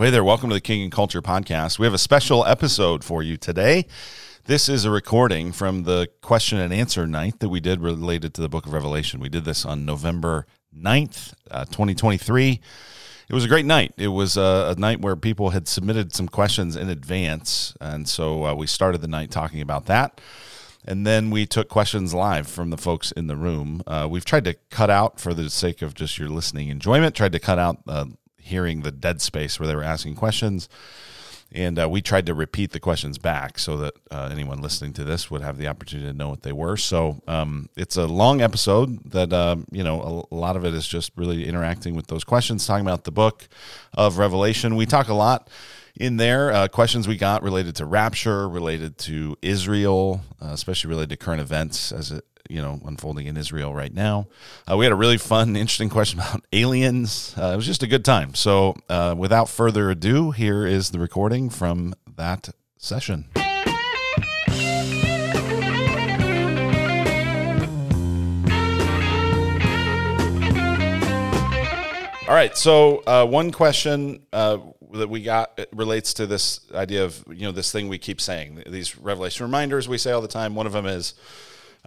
Hey there, welcome to the King and Culture podcast. We have a special episode for you today. This is a recording from the question and answer night that we did related to the book of Revelation. We did this on November 9th, uh, 2023. It was a great night. It was a, a, night where people had submitted some questions in advance. And so uh, we started the night talking about that. And then we took questions live from the folks in the room. Uh, we've tried to cut out, for the sake of just your listening enjoyment, tried to cut out uh, hearing the dead space where they were asking questions. And uh, we tried to repeat the questions back so that uh, anyone listening to this would have the opportunity to know what they were. So um, it's a long episode that, uh, you know, a, lot of it is just really interacting with those questions, talking about the book of Revelation. We talk a lot in there, uh, questions we got related to rapture, related to Israel, uh, especially related to current events as it you know unfolding in Israel right now. Uh, we had a really fun, interesting question about aliens. Uh, it was just a good time. So, uh, without further ado, here is the recording from that session. All right. So, uh, one question uh, that we got relates to this idea of you know this thing we keep saying these revelation reminders we say all the time. One of them is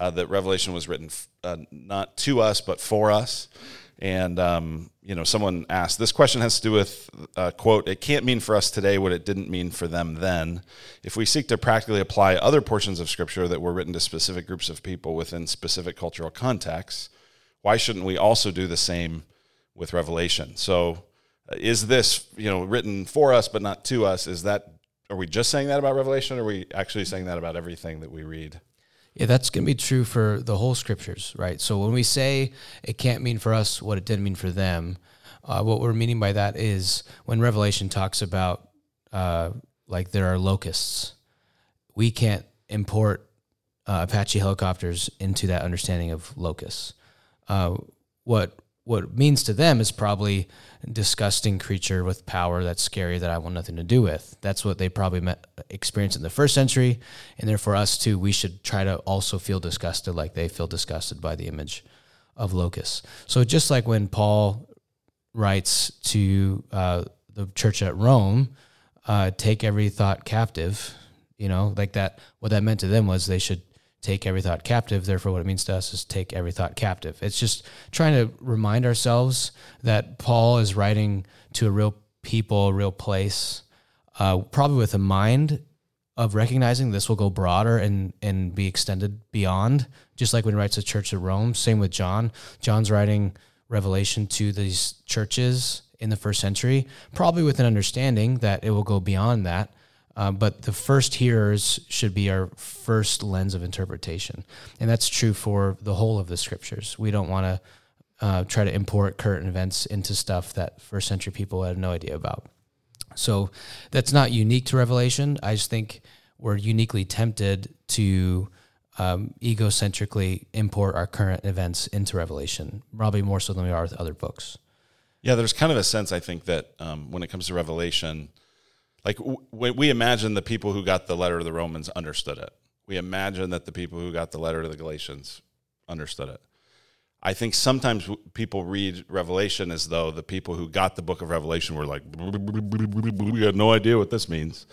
uh, that Revelation was written uh, not to us, but for us. And, um, you know, someone asked, this question has to do with, uh, quote, it can't mean for us today what it didn't mean for them then. If we seek to practically apply other portions of Scripture that were written to specific groups of people within specific cultural contexts, why shouldn't we also do the same with Revelation? So, uh, is this, you know, written for us but not to us? Is that, are we just saying that about Revelation or are we actually saying that about everything that we read? Yeah, that's going to be true for the whole scriptures, right? So when we say it can't mean for us what it didn't mean for them, uh, what we're meaning by that is when Revelation talks about uh, like there are locusts, we can't import uh, Apache helicopters into that understanding of locusts. Uh, what what it means to them is probably disgusting creature with power that's scary that I want nothing to do with. That's what they probably met, experienced in the first century, and therefore us too. We should try to also feel disgusted like they feel disgusted by the image of locusts. So just like when Paul writes to uh, the church at Rome, uh, take every thought captive. You know, like that. What that meant to them was they should take every thought captive. Therefore, what it means to us is take every thought captive. It's just trying to remind ourselves that Paul is writing to a real people, a real place, uh, probably with a mind of recognizing this will go broader and and be extended beyond. Just like when he writes the Church of Rome. Same with John. John's writing Revelation to these churches in the first century, probably with an understanding that it will go beyond that uh, but the first hearers should be our first lens of interpretation. And that's true for the whole of the scriptures. We don't want to uh, try to import current events into stuff that first century people had no idea about. So that's not unique to Revelation. I just think we're uniquely tempted to um, egocentrically import our current events into Revelation, probably more so than we are with other books. Yeah, there's kind of a sense, I think, that um, when it comes to Revelation, like w- we imagine the people who got the letter to the Romans understood it. We imagine that the people who got the letter to the Galatians understood it. I think sometimes people read Revelation as though the people who got the book of Revelation were like, we had no idea what this means.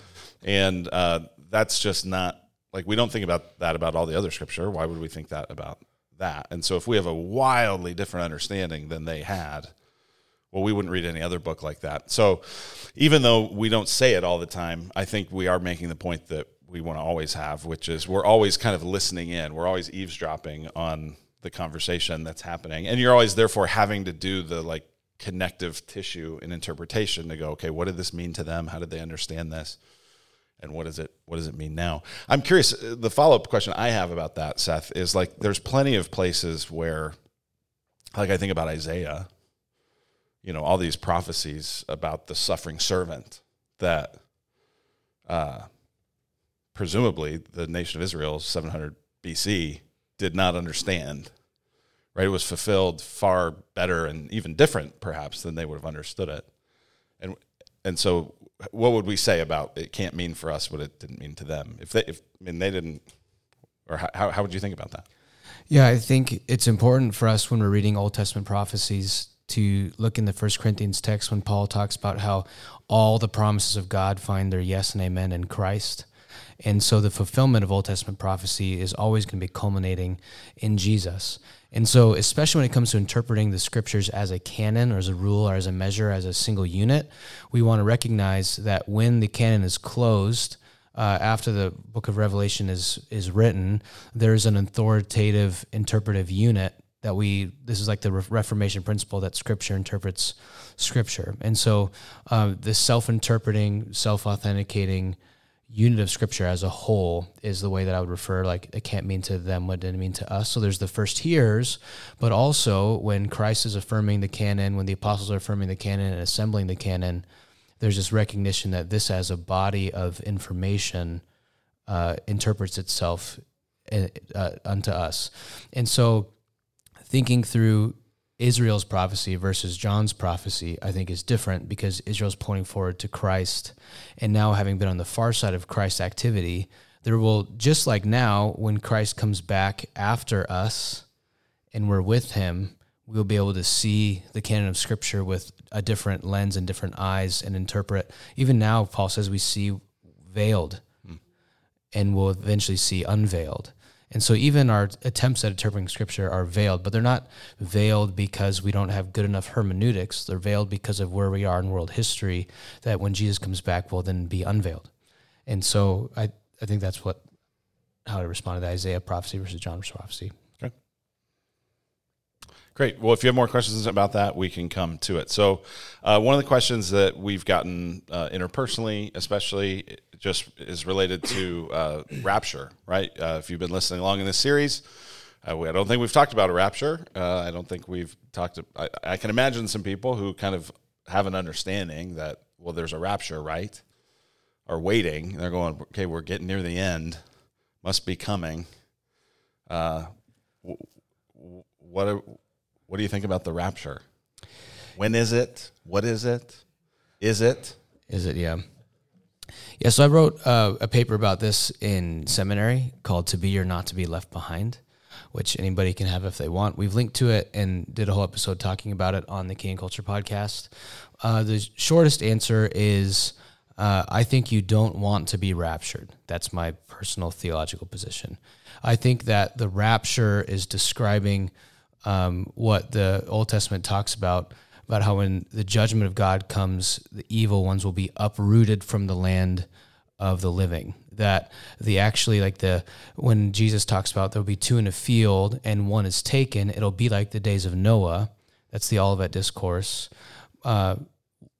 And uh, that's just not like we don't think about that about all the other scripture. Why would we think that about that? And so if we have a wildly different understanding than they had, well, we wouldn't read any other book like that. So, even though we don't say it all the time, I think we are making the point that we want to always have, which is we're always kind of listening in. We're always eavesdropping on the conversation that's happening. And you're always, therefore, having to do the like connective tissue and interpretation to go, okay, what did this mean to them? How did they understand this? And what does it what does it mean now? I'm curious. Uh, the follow up question I have about that, Seth, is like there's plenty of places where, like I think about Isaiah, you know, all these prophecies about the suffering servant that uh, presumably the nation of Israel, 700 BC, did not understand. Right? It was fulfilled far better and even different, perhaps, than they would have understood it. And and so, what would we say about it? Can't mean for us what it didn't mean to them. If they, if I mean, they didn't, or how how would you think about that? Yeah, I think it's important for us when we're reading Old Testament prophecies to look in the First Corinthians text when Paul talks about how all the promises of God find their yes and amen in Christ. And so the fulfillment of Old Testament prophecy is always going to be culminating in Jesus. And so, especially when it comes to interpreting the scriptures as a canon or as a rule or as a measure, as a single unit, we want to recognize that when the canon is closed, uh, after the book of Revelation is is written, there's an authoritative interpretive unit that we. This is like the Reformation principle that Scripture interprets Scripture, and so uh, self-interpreting, self-authenticating unit of scripture as a whole is the way that I would refer. Like it can't mean to them what did it mean to us. So there's the first hearers, but also when Christ is affirming the canon, when the apostles are affirming the canon and assembling the canon, there's this recognition that this as a body of information uh, interprets itself uh, uh unto us. And so thinking through Israel's prophecy versus John's prophecy, I think, is different because Israel's pointing forward to Christ. And now, having been on the far side of Christ's activity, there will, just like now, when Christ comes back after us and we're with him, we'll be able to see the canon of Scripture with a different lens and different eyes and interpret. Even now, Paul says we see veiled mm. and we'll eventually see unveiled. And so even our attempts at interpreting scripture are veiled, but they're not veiled because we don't have good enough hermeneutics. They're veiled because of where we are in world history, that when Jesus comes back, will then be unveiled. And so I, I think that's what how I responded to Isaiah prophecy versus John's prophecy. Okay. Great. Well, if you have more questions about that, we can come to it. So, uh, one of the questions that we've gotten uh, interpersonally, especially just is related to uh, rapture, right? Uh, if you've been listening along in this series, uh, I don't think we've talked about a rapture. Uh, I don't think we've talked. I, I, can imagine some people who kind of have an understanding that well, there's a rapture, right? Are waiting. They're going, okay, we're getting near the end. Must be coming. Uh, what what do you think about the rapture? When is it? What is it? Is it? Is it? Yeah. Yeah, so I wrote uh, a paper about this in seminary called "To Be or Not to Be Left Behind," which anybody can have if they want. We've linked to it and did a whole episode talking about it on the King Culture podcast. Uh, the shortest answer is uh, I think you don't want to be raptured. That's my personal theological position. I think that the rapture is describing um, what the Old Testament talks about about how when the judgment of God comes, the evil ones will be uprooted from the land of the living. That the actually like the when Jesus talks about there'll be two in a field and one is taken, it'll be like the days of Noah. That's the Olivet discourse. Uh,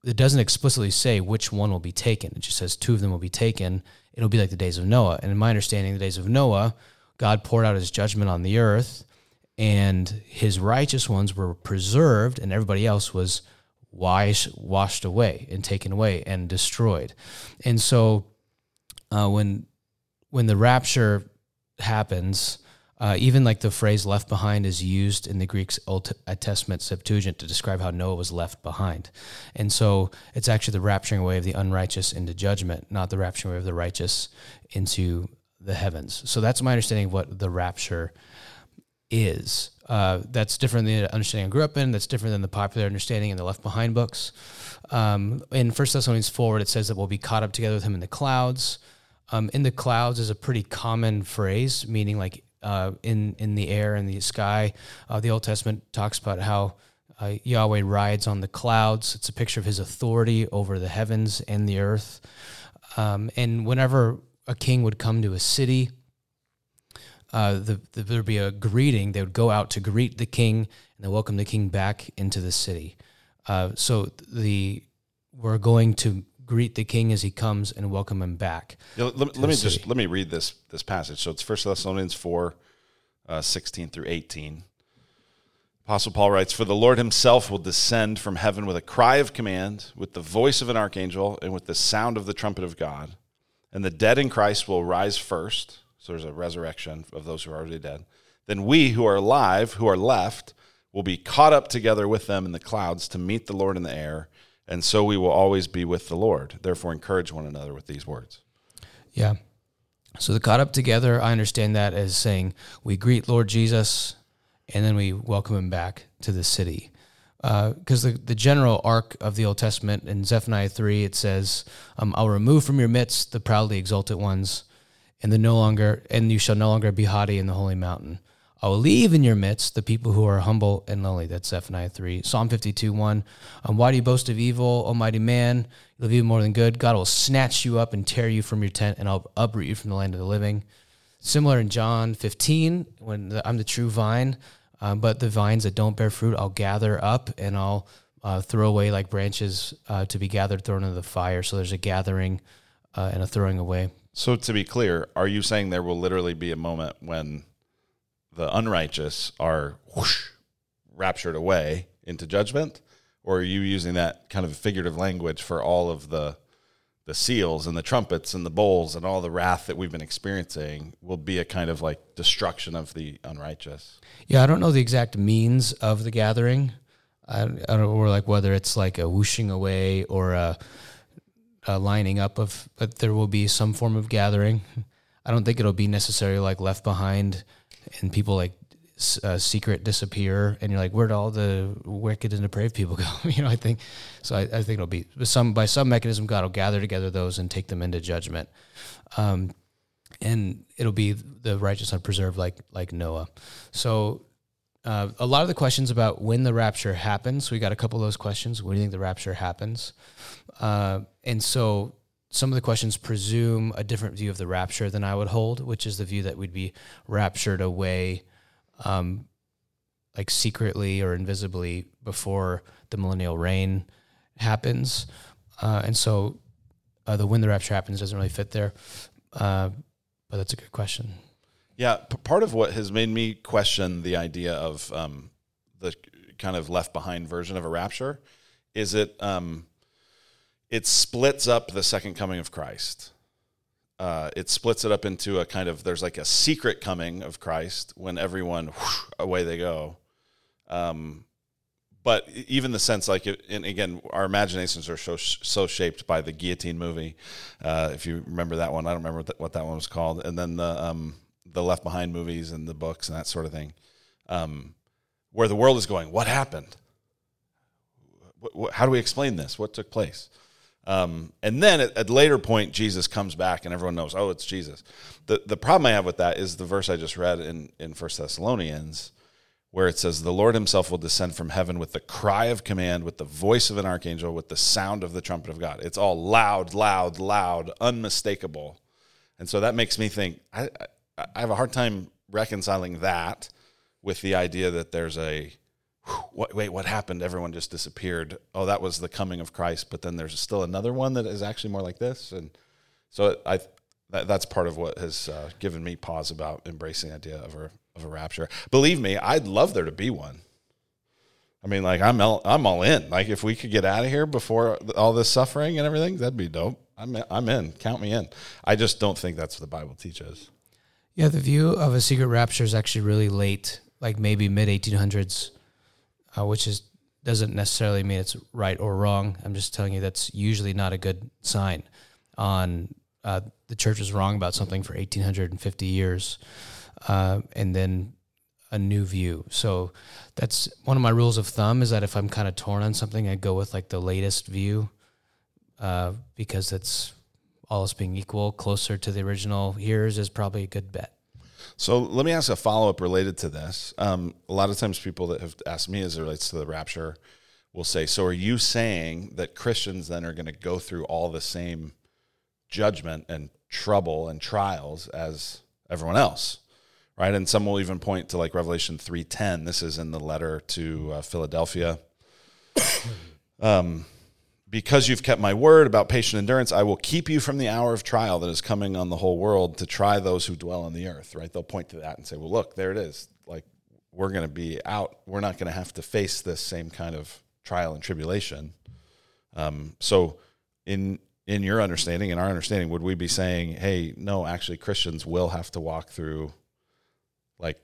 it doesn't explicitly say which one will be taken. It just says two of them will be taken. It'll be like the days of Noah. And in my understanding, the days of Noah, God poured out his judgment on the earth and his righteous ones were preserved, and everybody else was washed away and taken away and destroyed. And so, uh, when when the rapture happens, uh, even like the phrase "left behind" is used in the Greek Old Testament Septuagint to describe how Noah was left behind, and so it's actually the rapturing away of the unrighteous into judgment, not the rapturing away of the righteous into the heavens. So that's my understanding of what the rapture is. Uh, that's different than the understanding I grew up in. That's different than the popular understanding in the Left Behind books. Um, in First Thessalonians 4, it says that we'll be caught up together with him in the clouds. Um, in the clouds is a pretty common phrase, meaning like uh, in, in the air, in the sky. Uh, the Old Testament talks about how uh, Yahweh rides on the clouds. It's a picture of his authority over the heavens and the earth. Um, and whenever a king would come to a city, uh, the, the, there'd be a greeting. They would go out to greet the king and then welcome the king back into the city. Uh, so the we're going to greet the king as he comes and welcome him back. Yeah, let, let me city. just let me read this this passage. So it's First Thessalonians 4, uh, 16 through 18. Apostle Paul writes, For the Lord himself will descend from heaven with a cry of command, with the voice of an archangel, and with the sound of the trumpet of God. And the dead in Christ will rise first. So there's a resurrection of those who are already dead. Then we who are alive, who are left, will be caught up together with them in the clouds to meet the Lord in the air, and so we will always be with the Lord. Therefore, encourage one another with these words. Yeah. So the caught up together, I understand that as saying we greet Lord Jesus and then we welcome him back to the city. because the, the general arc of the Old Testament in Zephaniah 3, it says, um, I'll remove from your midst the proudly exalted ones, and the no longer and you shall no longer be haughty in the holy mountain. I will leave in your midst the people who are humble and lowly. That's Zephaniah 3. Psalm 52 1. Um, why do you boast of evil, Almighty man? You live even more than good. God will snatch you up and tear you from your tent, and I'll uproot you from the land of the living. Similar in John 15, when the, I'm the true vine, um, but the vines that don't bear fruit, I'll gather up and I'll uh, throw away like branches uh, to be gathered, thrown into the fire. So there's a gathering uh, and a throwing away. So to be clear, are you saying there will literally be a moment when the unrighteous are whoosh, raptured away into judgment, or are you using that kind of figurative language for all of the the seals and the trumpets and the bowls and all the wrath that we've been experiencing will be a kind of like destruction of the unrighteous? Yeah, I don't know the exact means of the gathering. I, I don't or like whether it's like a whooshing away or a, a lining up of, but there will be some form of gathering. I don't think it'll be necessarily like left behind and people like uh, secret disappear and you're like where'd all the wicked and depraved people go? You know i think so I, I, think it'll be some by some mechanism god will gather together those and take them into judgment. Um, and it'll be the righteous and preserved like like noah. So uh, a lot of the questions about when the rapture happens we got a couple of those questions when do you think the rapture happens uh, and so some of the questions presume a different view of the rapture than I would hold, which is the view that we'd be raptured away, um, like secretly or invisibly before the millennial reign happens. Uh, and so uh, the when the rapture happens doesn't really fit there. Uh, but that's a good question. Yeah, p- part of what has made me question the idea of um, the kind of left behind version of a rapture is it. Um, it splits up the second coming of Christ. Uh, it splits it up into a kind of there's like a secret coming of Christ when everyone whoosh, away they go. Um, but even the sense like and again our imaginations are so so shaped by the guillotine movie uh, if you remember that one i don't remember what that one was called and then the um, the left behind movies and the books and that sort of thing um, where the world is going what happened how do we explain this what took place um, and then at, a later point, Jesus comes back and everyone knows, oh, it's Jesus. The, the problem I have with that is the verse I just read in, in 1 Thessalonians, where it says, The Lord himself will descend from heaven with the cry of command, with the voice of an archangel, with the sound of the trumpet of God. It's all loud, loud, loud, unmistakable. And so that makes me think, I, I have a hard time reconciling that with the idea that there's a what, wait, what happened? Everyone just disappeared. Oh, that was the coming of Christ. But then there's still another one that is actually more like this. And so I, that, that's part of what has uh, given me pause about embracing the idea of a, of a rapture. Believe me, I'd love there to be one. I mean, like I'm, all, I'm all in. Like if we could get out of here before all this suffering and everything, that'd be dope. I'm, I'm in. Count me in. I just don't think that's what the Bible teaches. Yeah, the view of a secret rapture is actually really late, like maybe mid 1800s uh, which is doesn't necessarily mean it's right or wrong. I'm just telling you that's usually not a good sign. On uh, the church was wrong about something for 1850 years, uh, and then a new view. So that's one of my rules of thumb is that if I'm kind of torn on something, I go with like the latest view uh, because that's all else being equal, closer to the original years is probably a good bet. So let me ask a follow up related to this. Um, a lot of times, people that have asked me as it relates to the rapture will say, "So are you saying that Christians then are going to go through all the same judgment and trouble and trials as everyone else?" Right? And some will even point to like Revelation three ten. This is in the letter to uh, Philadelphia. um, because you've kept my word about patient endurance, I will keep you from the hour of trial that is coming on the whole world to try those who dwell on the earth, right? They'll point to that and say, well, look, there it is. Like, we're going to be out. We're not going to have to face this same kind of trial and tribulation. Um, so, in in your understanding, in our understanding, would we be saying, hey, no, actually, Christians will have to walk through, like,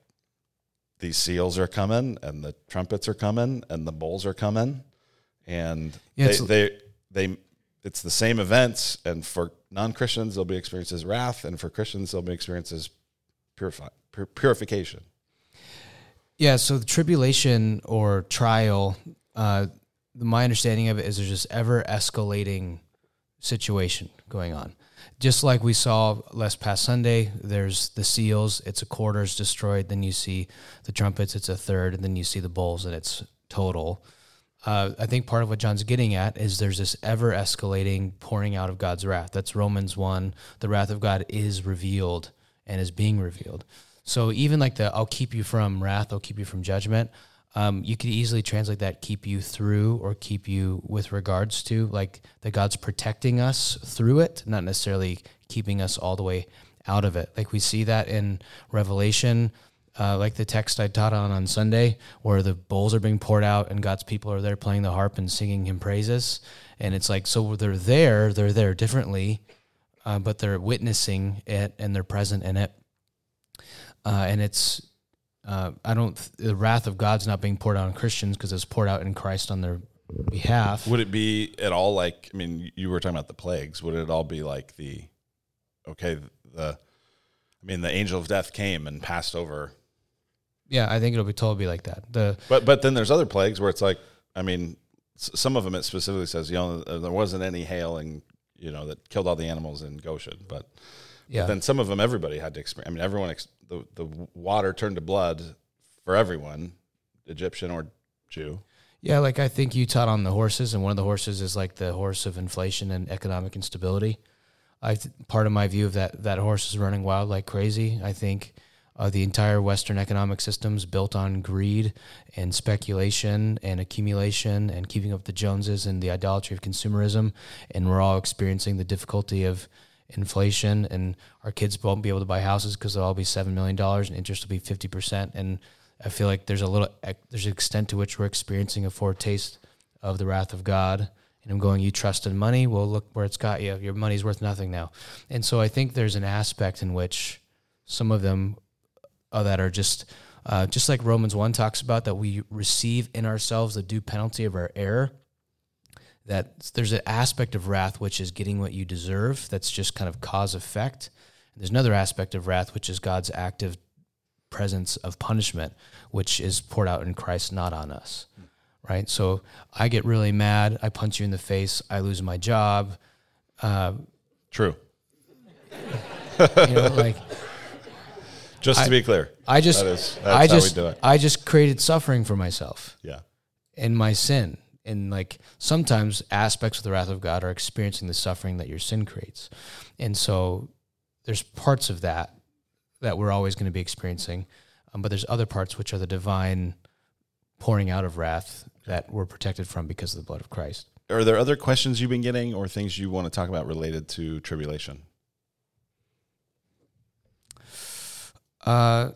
these seals are coming, and the trumpets are coming, and the bowls are coming, and yeah, they, they they it's the same events, and for non Christians there'll be experiences wrath, and for Christians there'll be experiences purify, pur- purification. Yeah, so the tribulation or trial uh, my understanding of it is there's this ever escalating situation going on. Just like we saw last past Sunday, there's the seals, it's a quarter is destroyed. Then you see the trumpets, it's a third, and then you see the bowls, and it's total. Uh, I think part of what John's getting at is there's this ever escalating pouring out of God's wrath. That's Romans 1. The wrath of God is revealed and is being revealed. So even like the I'll keep you from wrath, I'll keep you from judgment, um, you could easily translate that keep you through or keep you with regards to like that God's protecting us through it, not necessarily keeping us all the way out of it. Like we see that in Revelation, uh, like the text I taught on on Sunday, where the bowls are being poured out and God's people are there playing the harp and singing Him praises. And it's like, so they're there, they're there differently, uh, but they're witnessing it and they're present in it. Uh, and it's uh, I don't. The wrath of God's not being poured out on Christians because it's poured out in Christ on their behalf. Would it be at all like? I mean, you were talking about the plagues. Would it all be like the? Okay, the. I mean, the angel of death came and passed over. Yeah, I think it'll be totally be like that. The but but then there's other plagues where it's like, I mean, some of them it specifically says, you know, uh, there wasn't any hail and you know that killed all the animals in Goshen, but yeah. But then some of them everybody had to experience. I mean, everyone ex- the the water turned to blood for everyone, Egyptian or Jew. Yeah, like I think you taught on the horses, and one of the horses is like the horse of inflation and economic instability. I th- part of my view of that that horse is running wild like crazy. I think uh, the entire Western economic system is built on greed and speculation and accumulation and keeping up the Joneses and the idolatry of consumerism, and we're all experiencing the difficulty of inflation and our kids won't be able to buy houses because they'll all be $7 million and interest will be 50%. And I feel like there's a little, there's an extent to which we're experiencing a foretaste of the wrath of God. And I'm going, you trust in money? Well, look where it's got you. Your money's worth nothing now. And so I think there's an aspect in which some of them uh, that are just, uh, just like Romans 1 talks about, that we receive in ourselves the due penalty of our error that there's an aspect of wrath which is getting what you deserve. That's just kind of cause effect. And there's another aspect of wrath which is God's active presence of punishment, which is poured out in Christ, not on us. Right. So I get really mad. I punch you in the face. I lose my job. Uh, True. you know, like. Just to I, be clear, I just, that is, I just, I just created suffering for myself. Yeah. In my sin and like sometimes aspects of the wrath of God are experiencing the suffering that your sin creates. And so there's parts of that that we're always going to be experiencing, um, but there's other parts which are the divine pouring out of wrath that we're protected from because of the blood of Christ. Are there other questions you've been getting or things you want to talk about related to tribulation? Uh,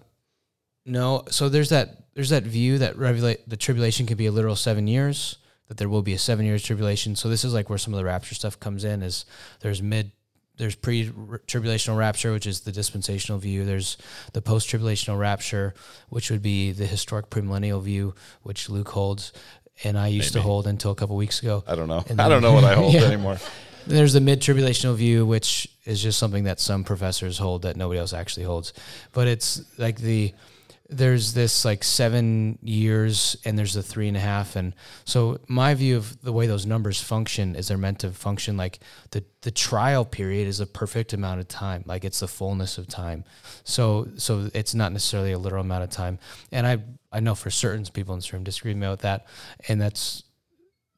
no. So there's that there's that view that revela- the tribulation could be a literal seven years that there will be a seven years tribulation. So this is like where some of the rapture stuff comes in. Is there's mid there's pre-tribulational rapture, which is the dispensational view. There's the post-tribulational rapture, which would be the historic premillennial view, which Luke holds, and I used Maybe. to hold until a couple weeks ago. I don't know. Then, I don't know what I hold yeah. anymore. There's the mid-tribulational view, which is just something that some professors hold that nobody else actually holds. But it's like the there's this like seven years and there's the three and a half. And so my view of the way those numbers function is they're meant to function like the the trial period is a perfect amount of time. Like it's the fullness of time. So so it's not necessarily a literal amount of time. And i i know for certain people in this room disagree with me with that. And that's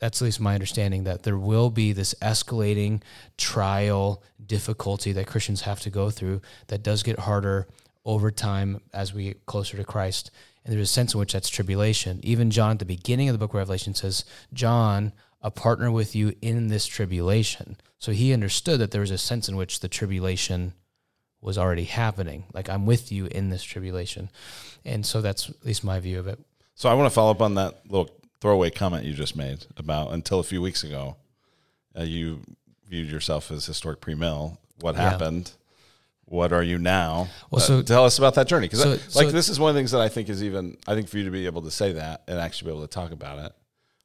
that's at least my understanding that there will be this escalating trial difficulty that Christians have to go through that does get harder over time as we get closer to Christ. And there's a sense in which that's tribulation. Even John at the beginning of the book of Revelation says, John, a partner with you in this tribulation. So he understood that there was a sense in which the tribulation was already happening. Like I'm with you in this tribulation. And so that's at least my view of it. So I want to follow up on that little throwaway comment you just made about until a few weeks ago, uh, you viewed yourself as historic pre-mill. What yeah. happened? what are you now? Well, so uh, tell us about that journey because so, like so, this is one of the things that I think is even I think for you to be able to say that and actually be able to talk about it,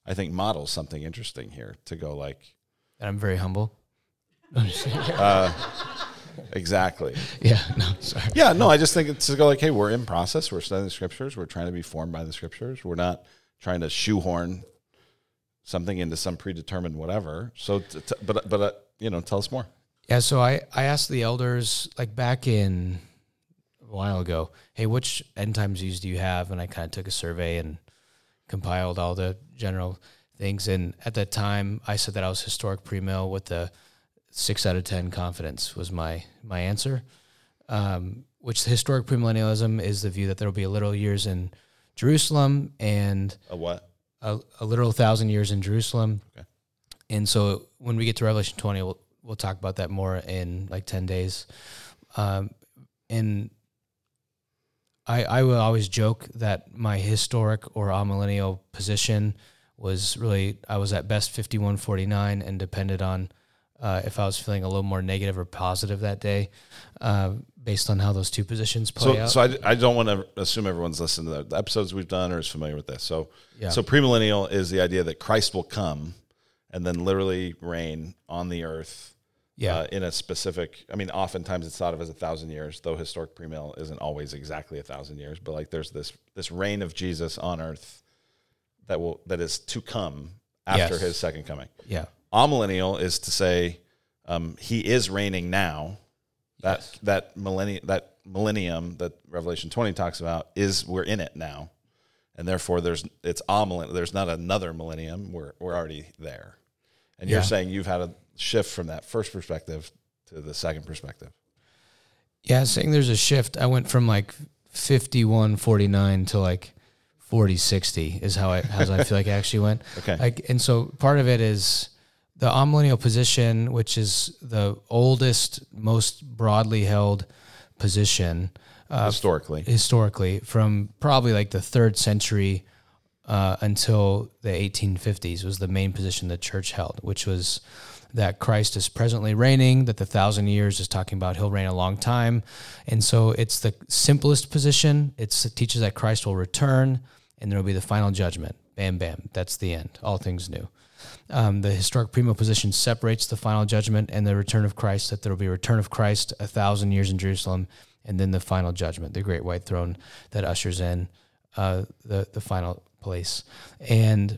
I think models something interesting here to go like. And I'm very humble. uh, exactly. Yeah. No. Sorry. Yeah. No. I just think it's to go like, hey, we're in process. We're studying the scriptures. We're trying to be formed by the scriptures. We're not trying to shoehorn something into some predetermined whatever. So, t- t- but but uh, you know, tell us more. Yeah, so I I asked the elders like back in a while ago, hey, which end times views do you have? And I kind of took a survey and compiled all the general things. And at that time, I said that I was historic premill with the six out of ten confidence was my my answer. Um, which historic premillennialism is the view that there will be a literal years in Jerusalem and A what? a, a literal thousand years in Jerusalem. Okay. And so when we get to Revelation 20, we'll, we'll talk about that more in like 10 days. Um, and I, I will always joke that my historic or amillennial position was really, I was at best 5149 and depended on uh, if I was feeling a little more negative or positive that day, uh, based on how those two positions play So, out. so I, I don't want to assume everyone's listened to the, episodes we've done or is familiar with this. So, Yeah. so premillennial is the idea that Christ will come and then literally reign on the earth. yeah. Uh, in a specific, I mean, oftentimes it's thought of as a thousand years, though historic premill isn't always exactly a thousand years. But like, there's this this reign of Jesus on earth that will that is to come after Yes. his second coming. yeah. Amillennial is to say um, he is reigning now. That Yes. that millennium that millennium that Revelation twenty talks about is we're in it now, and therefore there's it's amillennial. There's not another millennium. We're we're already there, and you're saying you've had a shift from that first perspective to the second perspective. Yeah, saying there's a shift. I went from like 51 49 to like 40 60 is how I how I feel like I actually went. Okay. Like and so part of it is the amillennial position, which is the oldest, most broadly held position uh, Historically, historically from probably like the third century uh, until the 1850s was the main position the church held, which was that Christ is presently reigning, that the thousand years is talking about he'll reign a long time. And so it's the simplest position. It's, it teaches that Christ will return and there will be the final judgment. Bam, bam. That's the end. All things new. Um, the historic premill position separates the final judgment and the return of Christ, that there will be a return of Christ a thousand years in Jerusalem, and then the final judgment, the great white throne that ushers in uh, the, the final place. And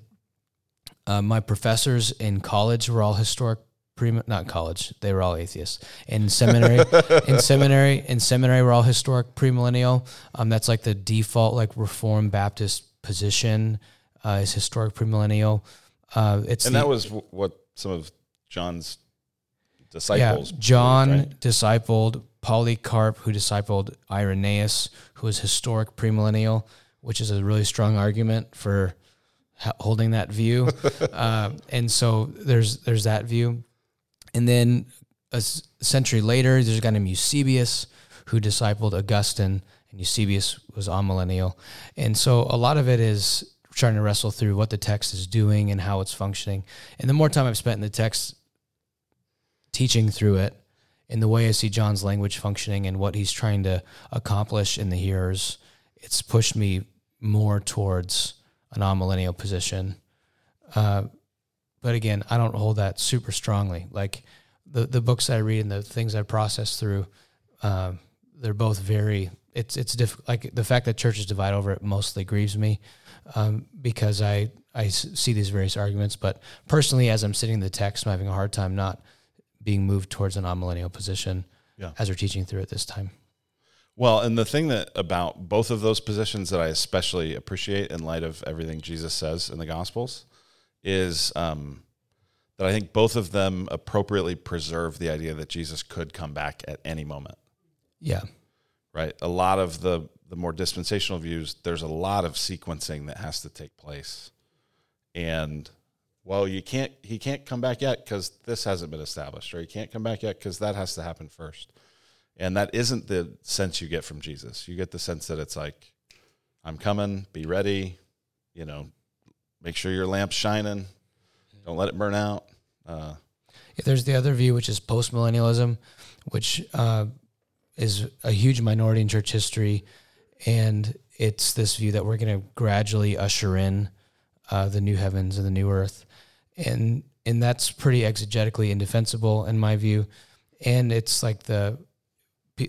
uh, my professors in college were all historic premill, not college, they were all atheists. In seminary, in seminary, in seminary, we're all historic premillennial. Um, that's like the default, like Reformed Baptist position uh, is historic premillennial. Uh, it's and the- that was w- what some of John's disciples. yeah. John believed, right? discipled Polycarp, who discipled Irenaeus, who was historic premillennial, which is a really strong argument for h- holding that view. uh, and so there's there's that view, and then a s- century later, there's a guy named Eusebius who discipled Augustine, and Eusebius was amillennial, and so a lot of it is trying to wrestle through what the text is doing and how it's functioning. And the more time I've spent in the text teaching through it in the way I see John's language functioning and what he's trying to accomplish in the hearers, it's pushed me more towards a non-millennial position. Uh, but again, I don't hold that super strongly. Like the the books I read and the things I process through, um, they're both very. It's it's difficult. Like the fact that churches divide over it mostly grieves me, um, because I I see these various arguments. But personally, as I'm sitting in the text, I'm having a hard time not being moved towards an amillennial position Yeah. as we're teaching through it this time. Well, and the thing that about both of those positions that I especially appreciate in light of everything Jesus says in the Gospels is um, that I think both of them appropriately preserve the idea that Jesus could come back at any moment. Yeah. Right? A lot of the the more dispensational views, there's a lot of sequencing that has to take place, and well, you can't he can't come back yet because this hasn't been established, or he can't come back yet because that has to happen first. And that isn't the sense you get from Jesus. You get the sense that it's like, I'm coming, be ready, you know, make sure your lamp's shining, don't let it burn out. Uh, there's the other view, which is postmillennialism, which uh, is a huge minority in church history, and it's this view that we're going to gradually usher in uh, the new heavens and the new earth, and and that's pretty exegetically indefensible in my view, and it's like the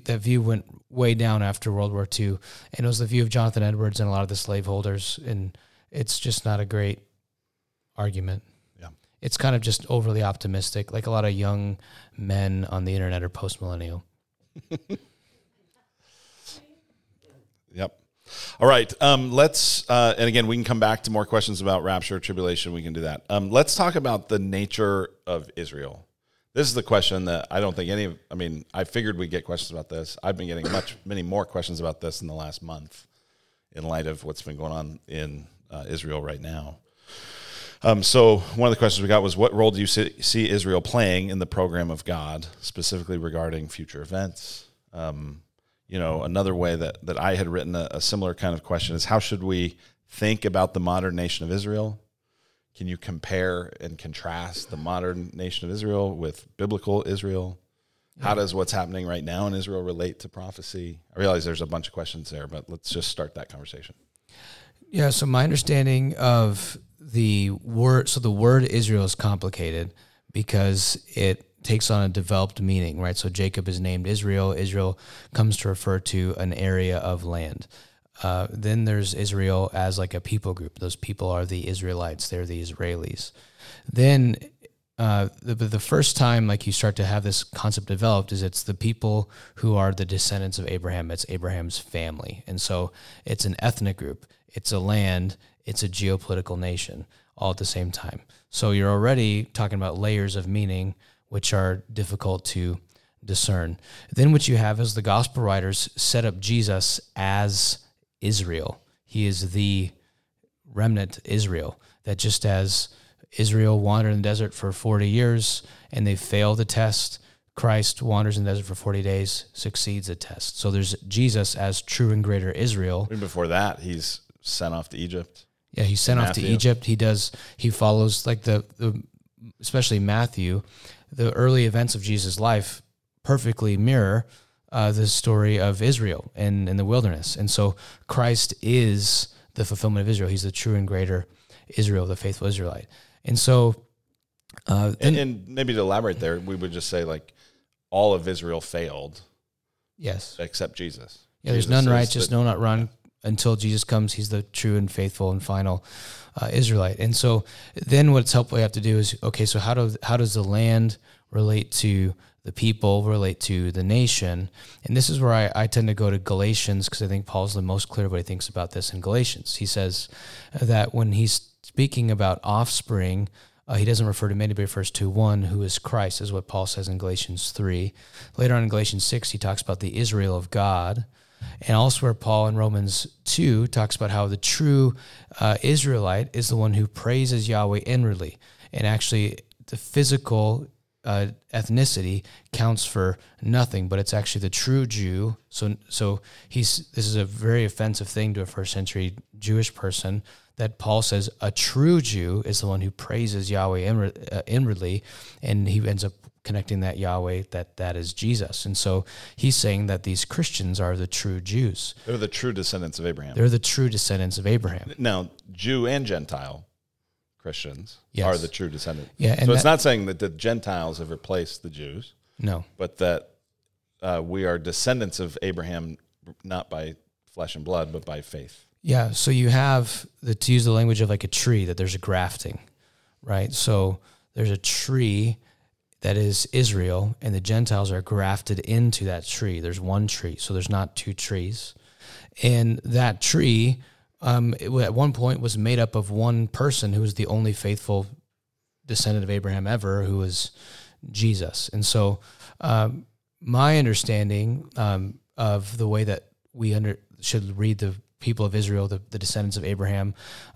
that view went way down after World War II, and it was the view of Jonathan Edwards and a lot of the slaveholders, and it's just not a great argument. Yeah. It's kind of just overly optimistic, like a lot of young men on the internet are post millennial. Yep. All right. Um, let's, uh, and again, we can come back to more questions about rapture, tribulation. We can do that. Um, let's talk about the nature of Israel. This is the question that I don't think any I mean, I figured we'd get questions about this. I've been getting much, many more questions about this in the last month in light of what's been going on in uh, Israel right now. Um, so one of the questions we got was, what role do you see, see Israel playing in the program of God, specifically regarding future events? Um, you know, another way that, that I had written a, a, similar kind of question is how should we think about the modern nation of Israel? Can you compare and contrast the modern nation of Israel with biblical Israel? How does what's happening right now in Israel relate to prophecy? I realize there's a bunch of questions there, but let's just start that conversation. Yeah, so my understanding of the word, so the word Israel is complicated because it takes on a developed meaning, right? So Jacob is named Israel. Israel comes to refer to an area of land. Uh, then there's Israel as like a people group. Those people are the Israelites. They're the Israelis. Then uh, the, the first time like you start to have this concept developed is it's the people who are the descendants of Abraham. It's Abraham's family, and so it's an ethnic group. It's a land. It's a geopolitical nation all at the same time. So you're already talking about layers of meaning which are difficult to discern. Then what you have is the gospel writers set up Jesus as Israel. He is the remnant Israel. That just as Israel wandered in the desert for 40 years and they failed the test, Christ wanders in the desert for 40 days, succeeds the test. So there's Jesus as true and greater Israel. Even before that, he's sent off to Egypt. Yeah, he's sent Matthew. off to Egypt. He does, he follows like the, the especially Matthew the early events of Jesus' life perfectly mirror uh, the story of Israel and in the wilderness. And so Christ is the fulfillment of Israel. He's the true and greater Israel, the faithful Israelite. And so, uh, and, and, maybe to elaborate there, we would just say like all of Israel failed. Yes. Except Jesus. Yeah, Jesus there's none righteous, no, not run. Until Jesus comes, he's the true and faithful and final uh, Israelite. And so then what's helpful we have to do is okay, so how do how does the land relate to the people, relate to the nation? And this is where I, I tend to go to Galatians because I think Paul's the most clear what he thinks about this in Galatians. He says that when he's speaking about offspring, uh, he doesn't refer to many, but refers to one who is Christ, is what Paul says in Galatians 3. Later on in Galatians 6, he talks about the Israel of God. And elsewhere, Paul in Romans 2 talks about how the true uh, Israelite is the one who praises Yahweh inwardly. And actually, the physical uh, ethnicity counts for nothing, but it's actually the true Jew. So, so he's this is a very offensive thing to a first century Jewish person that Paul says a true Jew is the one who praises Yahweh uh, inwardly, and he ends up connecting that Yahweh that that is Jesus. And so he's saying that these Christians are the true Jews. They're the true descendants of Abraham. They're the true descendants of Abraham. Now, Jew and Gentile Christians yes. are the true descendants. Yeah, so it's not saying that the Gentiles have replaced the Jews. No, but that uh, we are descendants of Abraham, not by flesh and blood, but by faith. Yeah. So you have the, to use the language of like a tree that there's a grafting, right? So there's a tree that is Israel, and the Gentiles are grafted into that tree. There's one tree, so there's not two trees. And that tree, um, it, at one point, was made up of one person who was the only faithful descendant of Abraham ever, who was Jesus. And so, um, my understanding um, of the way that we under should read the people of Israel, the, the descendants of Abraham,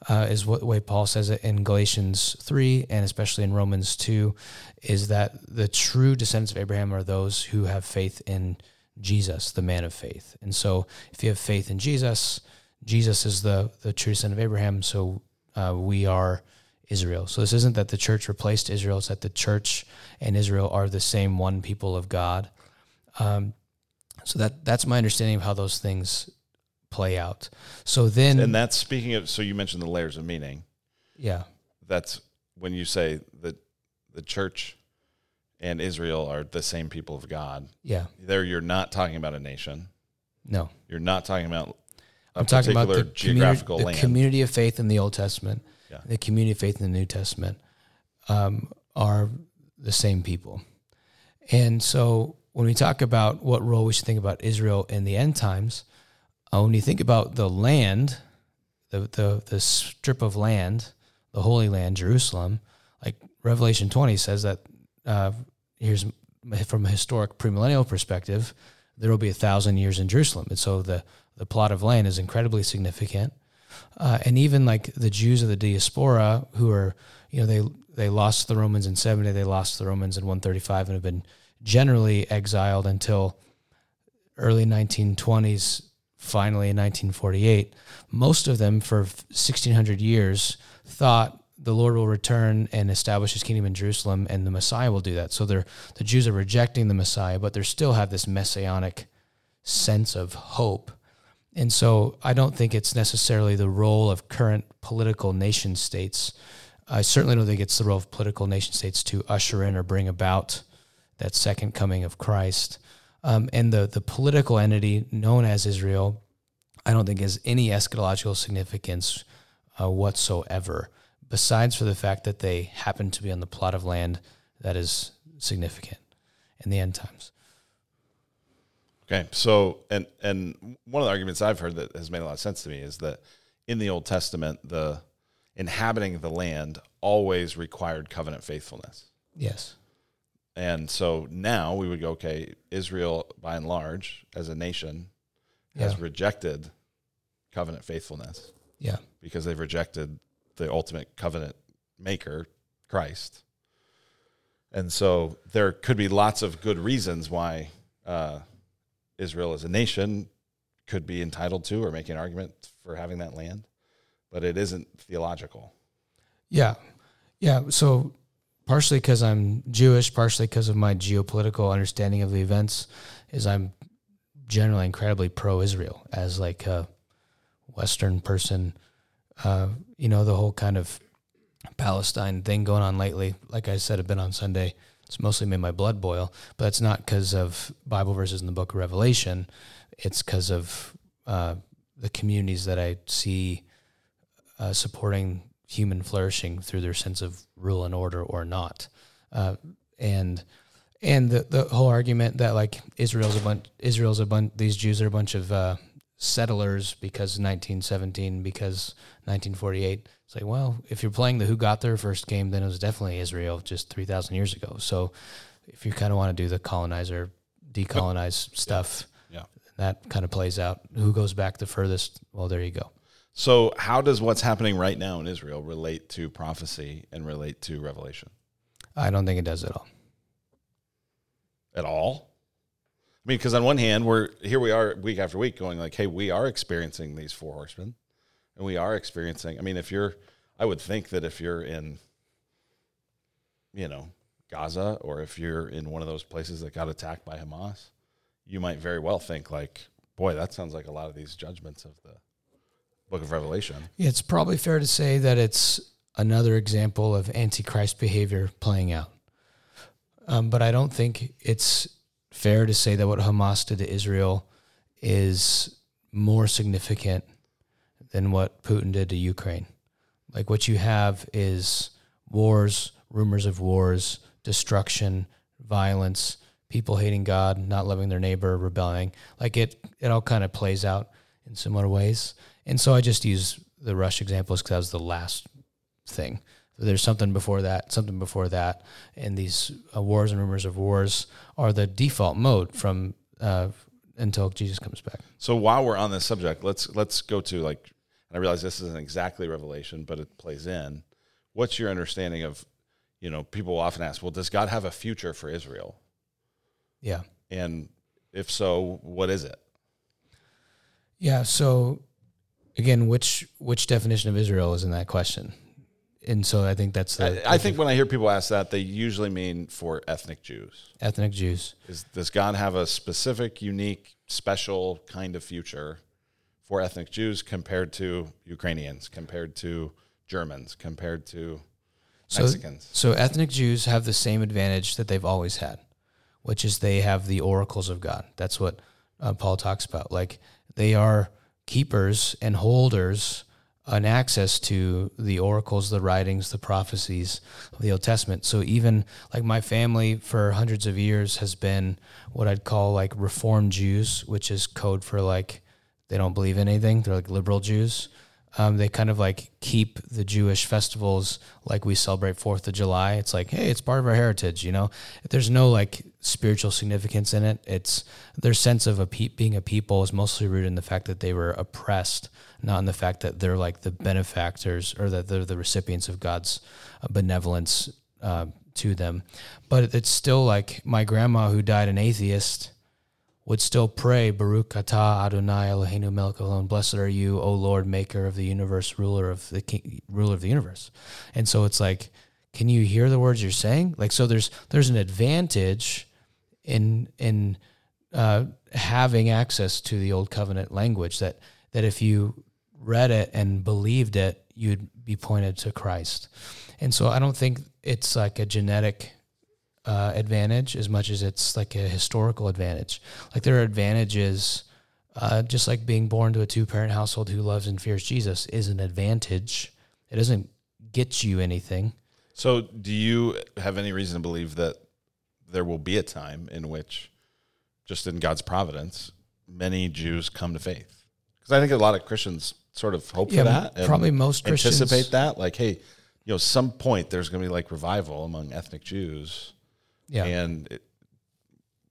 uh, is what way Paul says it in Galatians 3 and especially in Romans 2, is that the true descendants of Abraham are those who have faith in Jesus, the man of faith. And so if you have faith in Jesus, Jesus is the, the true descendant of Abraham, so uh, we are Israel. So this isn't that the church replaced Israel, it's that the church and Israel are the same one people of God. Um, so that that's my understanding of how those things play out. So then, and that's speaking of. So you mentioned the layers of meaning. Yeah, that's when you say that the church and Israel are the same people of God. Yeah, there you're not talking about a nation. No, you're not talking about. I'm talking about the geographical community, the community of faith in the Old Testament. Yeah. the community of faith in the New Testament, um, are the same people. And so when we talk about what role we should think about Israel in the end times, uh, when you think about the land, the, the, the strip of land, the Holy Land, Jerusalem, like Revelation 20 says that uh, here's from a historic premillennial perspective, there will be a thousand years in Jerusalem. And so the, the plot of land is incredibly significant. Uh, and even like the Jews of the diaspora who are, you know, they, they lost the Romans in 70, they lost the Romans in 135 and have been generally exiled until early 1920s, finally in 1948. Most of them for 1600 years thought the Lord will return and establish his kingdom in Jerusalem and the Messiah will do that. So they're, the Jews are rejecting the Messiah, but they still have this messianic sense of hope. And so I don't think it's necessarily the role of current political nation states. I certainly don't think it's the role of political nation states to usher in or bring about that second coming of Christ. Um, and the, the political entity known as Israel, I don't think has any eschatological significance uh, whatsoever besides for the fact that they happen to be on the plot of land that is significant in the end times. Okay, so and and one of the arguments I've heard that has made a lot of sense to me is that in the Old Testament, the inhabiting the land always required covenant faithfulness. Yes. And so now we would go, okay, Israel by and large as a nation has Yeah. rejected covenant faithfulness Yeah. because they've rejected the ultimate covenant maker, Christ. And so there could be lots of good reasons why uh, Israel as a nation could be entitled to or make an argument for having that land, but it isn't theological. Yeah. Yeah. So partially because I'm Jewish, partially because of my geopolitical understanding of the events, is I'm generally incredibly pro-Israel as like a Western person. Uh, you know, the whole kind of Palestine thing going on lately. Like I said, I've been on Sunday. It's mostly made my blood boil, but it's not because of Bible verses in the Book of Revelation. It's because of uh, the communities that I see uh, supporting human flourishing through their sense of rule and order or not. Uh, and and the the whole argument that like Israel's a bunch Israel's a bunch these Jews are a bunch of uh, settlers because 1917 because 1948 it's like well if you're playing the who got there first game then it was definitely Israel just 3000 years ago. So if you kind of want to do the colonizer decolonize stuff Yeah. that kind of plays out. Who goes back the furthest? Well there you go So, how does what's happening right now in Israel relate to prophecy and relate to revelation I don't think it does at all at all? I mean, because on one hand, we're here we are week after week going like, hey, we are experiencing these four horsemen, and we are experiencing. I mean, if you're, I would think that if you're in, you know, Gaza or if you're in one of those places that got attacked by Hamas, you might very well think like, boy, that sounds like a lot of these judgments of the Book of Revelation. It's probably fair to say that it's another example of antichrist behavior playing out. Um, but I don't think it's fair to say that what Hamas did to Israel is more significant than what Putin did to Ukraine. Like what you have is wars, rumors of wars, destruction, violence, people hating God, not loving their neighbor, rebelling. Like it, it all kind of plays out in similar ways. And so I just use the Rush examples because that was the last thing. There's something before that, something before that, and these uh, wars and rumors of wars are the default mode from uh, until Jesus comes back. So while we're on this subject, let's let's go to like, and I realize this isn't exactly Revelation, but it plays in. What's your understanding of, you know, people often ask, well, does God have a future for Israel? Yeah, And if so, what is it? yeah. So again, which which definition of Israel is in that question? And so I think that's the I, I think when I hear people ask that, they usually mean for ethnic Jews. ethnic Jews. Is does God have a specific, unique, special kind of future for ethnic Jews compared to Ukrainians, compared to Germans, compared to So, Mexicans? so ethnic Jews have the same advantage that they've always had, which is they have the oracles of God. That's what uh, Paul talks about. Like they are keepers and holders an access to the oracles, the writings, the prophecies of the Old Testament. So even like my family for hundreds of years has been what I'd call like Reformed Jews, which is code for like they don't believe in anything. They're like liberal Jews. Um, they kind of like keep the Jewish festivals like we celebrate Fourth of July. It's like, hey, it's part of our heritage, you know. There's no like spiritual significance in it. It's their sense of a pe- being a people is mostly rooted in the fact that they were oppressed, not in the fact that they're like the benefactors or that they're the recipients of God's uh, benevolence uh, to them. But it's still like my grandma who died an atheist would still pray, Baruch atah Adonai Eloheinu melech ha'olam. Blessed are you, O Lord, maker of the universe, ruler of the king, ruler of the universe. And so it's like, can you hear the words you're saying? Like, so there's there's an advantage in in uh, having access to the old covenant language that that if you read it and believed it, you'd be pointed to Christ. And so I don't think it's like a genetic uh, advantage as much as it's like a historical advantage. Like there are advantages, uh, just like being born to a two parent household who loves and fears Jesus is an advantage. It doesn't get you anything. So, do you have any reason to believe that there will be a time in which, just in God's providence, many Jews come to faith? Because I think a lot of Christians sort of hope Yeah, for that. and probably most Christians- anticipate that. Like, hey, you know, some point there's going to be like revival among ethnic Jews. Yeah. And it,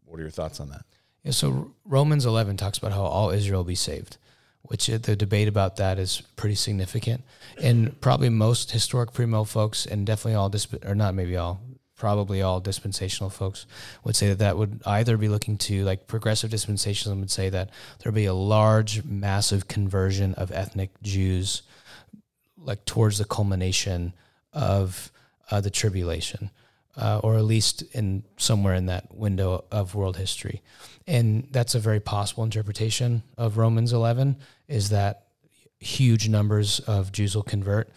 what are your thoughts on that? Yeah, so Romans 11 talks about how all Israel will be saved, which uh, the debate about that is pretty significant. And probably most historic premill folks, and definitely all, disp- or not maybe all, probably all dispensational folks would say that that would either be looking to, like progressive dispensationalism would say that there'd be a large, massive conversion of ethnic Jews, like towards the culmination of uh, the tribulation uh, or at least in somewhere in that window of world history. And that's a very possible interpretation of Romans 11 is that huge numbers of Jews will convert.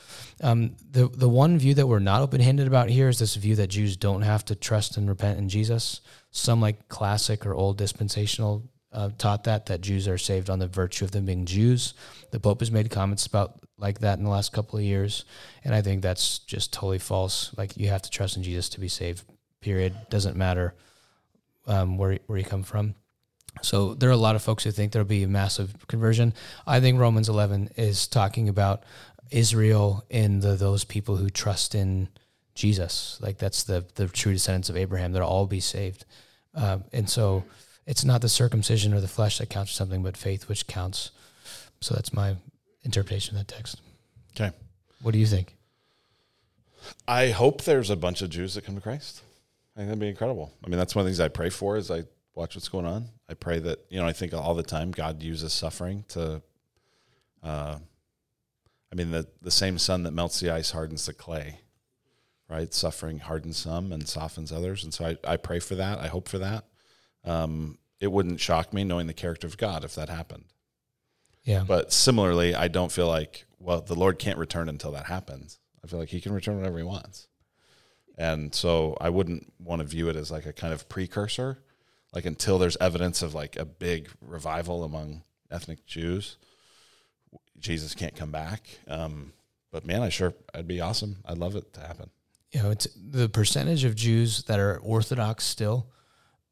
Um, the the one view that we're not open handed about here is this view that Jews don't have to trust and repent in Jesus. Some like classic or old dispensational uh, taught that that Jews are saved on the virtue of them being Jews. The Pope has made comments about like that in the last couple of years, and I think that's just totally false. Like you have to trust in Jesus to be saved. Period. Doesn't matter um, where where you come from. So there are a lot of folks who think there'll be a massive conversion. I think Romans 11 is talking about Israel and the, those people who trust in Jesus. Like that's the the true descendants of Abraham. They'll all be saved. Um, and so it's not the circumcision or the flesh that counts for something, but faith which counts. So that's my interpretation of that text. Okay. What do you think? I hope there's a bunch of Jews that come to Christ. I think that'd be incredible. I mean, that's one of the things I pray for Is I watch what's going on. I pray that, you know, I think all the time God uses suffering to, uh, I mean, the, the same sun that melts the ice hardens the clay, right? Suffering hardens some and softens others. And so I, I pray for that. I hope for that. Um, it wouldn't shock me knowing the character of God if that happened. Yeah. But similarly, I don't feel like, well, the Lord can't return until that happens. I feel like he can return whenever he wants. And so I wouldn't want to view it as like a kind of precursor, like until there's evidence of like a big revival among ethnic Jews, Jesus can't come back. Um, but man, I sure, I'd be awesome. I'd love it to happen. you know, it's the percentage of Jews that are Orthodox still.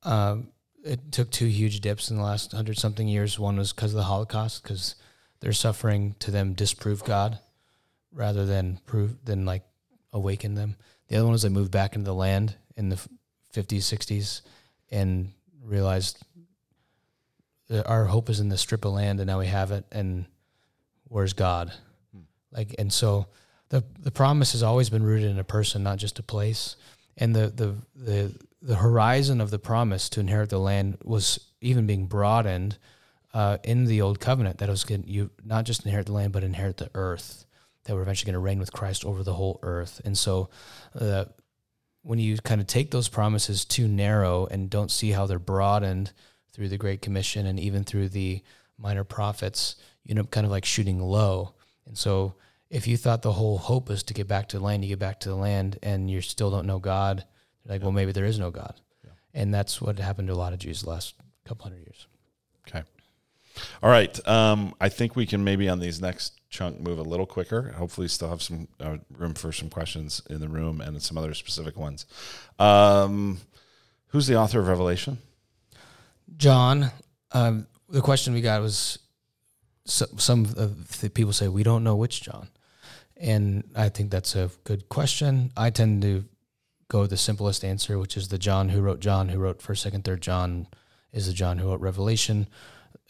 Um, it took two huge dips in the last hundred something years. One was because of the Holocaust, because their suffering to them disproved God, rather than prove than like awaken them. The other one was they moved back into the land in the fifties, sixties, and realized that our hope is in the strip of land, and now we have it, and where's God? Like, and so the the promise has always been rooted in a person, not just a place. And the the the the horizon of the promise to inherit the land was even being broadened uh, in the old covenant. That it was going you not just inherit the land, but inherit the earth. That we're eventually going to reign with Christ over the whole earth. And so, uh, when you kind of take those promises too narrow and don't see how they're broadened through the Great Commission and even through the minor prophets, you end up kind of like shooting low. And so, if you thought the whole hope is to get back to the land, you get back to the land and you still don't know God, you're like, well, maybe there is no God. And that's what happened to a lot of Jews the last couple hundred years. Okay. All right. Um, I think we can maybe on these next chunk move a little quicker. Hopefully, still have some uh, room for some questions in the room and some other specific ones. Um, who's the author of Revelation? John. Um, the question we got was so, some of the people say we don't know which John, and I think that's a good question. I tend to go the simplest answer, which is the John who wrote John, who wrote First, Second, Third John, is the John who wrote Revelation.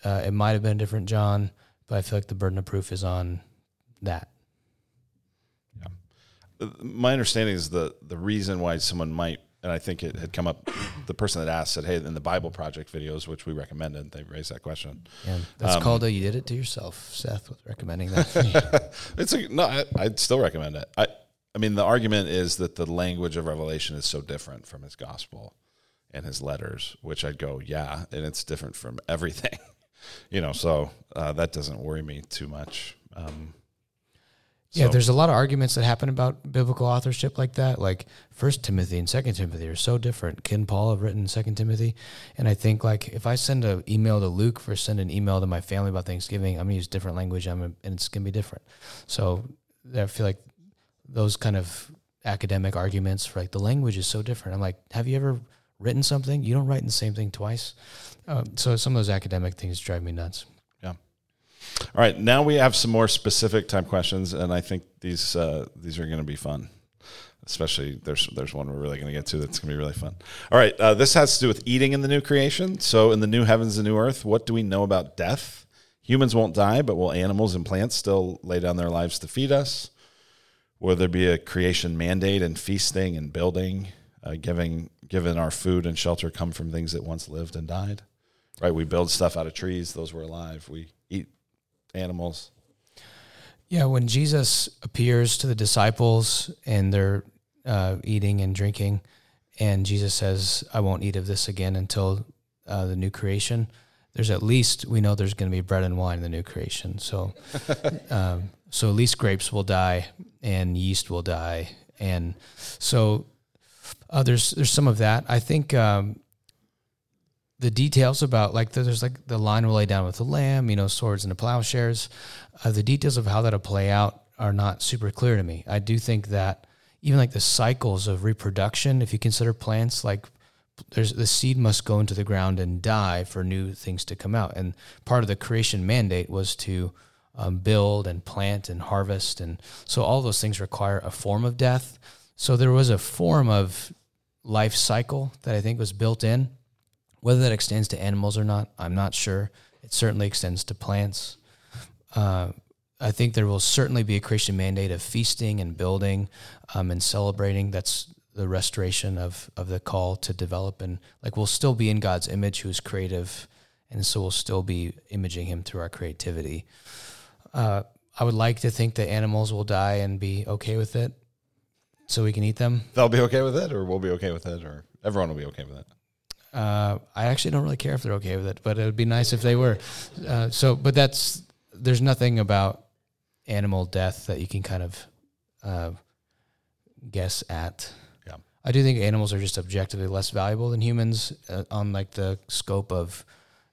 Uh, it might have been a different John, but I feel like the burden of proof is on that. Yeah, my understanding is the the reason why someone might and I think it had come up. The person that asked said, "Hey, in the Bible Project videos, which we recommended, they raised that question." Yeah, that's um, called a "You did it to yourself." Seth was recommending that. it's a, no, I, would still recommend it. I, I mean, the argument is that the language of Revelation is so different from his gospel and his letters, which I'd go, yeah, and it's different from everything, you know. So uh, that doesn't worry me too much. Um, yeah, there's a lot of arguments that happen about biblical authorship like that. Like First Timothy and Second Timothy are so different. Can Paul have written Second Timothy? And I think like if I send an email to Luke for send an email to my family about Thanksgiving, I'm gonna use different language. I'm gonna, and it's gonna be different. So I feel like those kind of academic arguments for like the language is so different. I'm like, have you ever written something? You don't write the same thing twice. Um, so some of those academic things drive me nuts. Yeah. All right, now we have some more specific time questions, and I think these uh, these are going to be fun. Especially there's there's one we're really going to get to that's going to be really fun. All right, uh, this has to do with eating in the new creation. So in the new heavens and new earth, what do we know about death? Humans won't die, but will animals and plants still lay down their lives to feed us? Will there be a creation mandate and feasting and building, uh, giving given our food and shelter come from things that once lived and died? Right, we build stuff out of trees; those were alive. We eat animals. Yeah, when Jesus appears to the disciples and they're uh, eating and drinking, and Jesus says, "I won't eat of this again until uh, the new creation." There's at least we know there's going to be bread and wine in the new creation. So, um, so at least grapes will die and yeast will die, and so uh, there's there's some of that. I think um, the details about like there's like the line will lay down with the lamb, you know, swords and the plowshares. Uh, the details of how that'll play out are not super clear to me. I do think that even like the cycles of reproduction, if you consider plants, like there's the seed must go into the ground and die for new things to come out. And part of the creation mandate was to um, build and plant and harvest, and so all those things require a form of death. So there was a form of life cycle that I think was built in whether that extends to animals or not, I'm not sure. It certainly extends to plants. Uh, I think there will certainly be a creation mandate of feasting and building um, and celebrating. That's the restoration of of the call to develop and like we'll still be in God's image, who is creative, and so we'll still be imaging Him through our creativity. Uh, I would like to think that animals will die and be okay with it, so we can eat them. They'll be okay with it, or we'll be okay with it, or everyone will be okay with it. Uh, I actually don't really care if they're okay with it, but it would be nice if they were. Uh, so, but that's there's nothing about animal death that you can kind of uh, guess at. Yeah, I do think animals are just objectively less valuable than humans uh, on like the scope of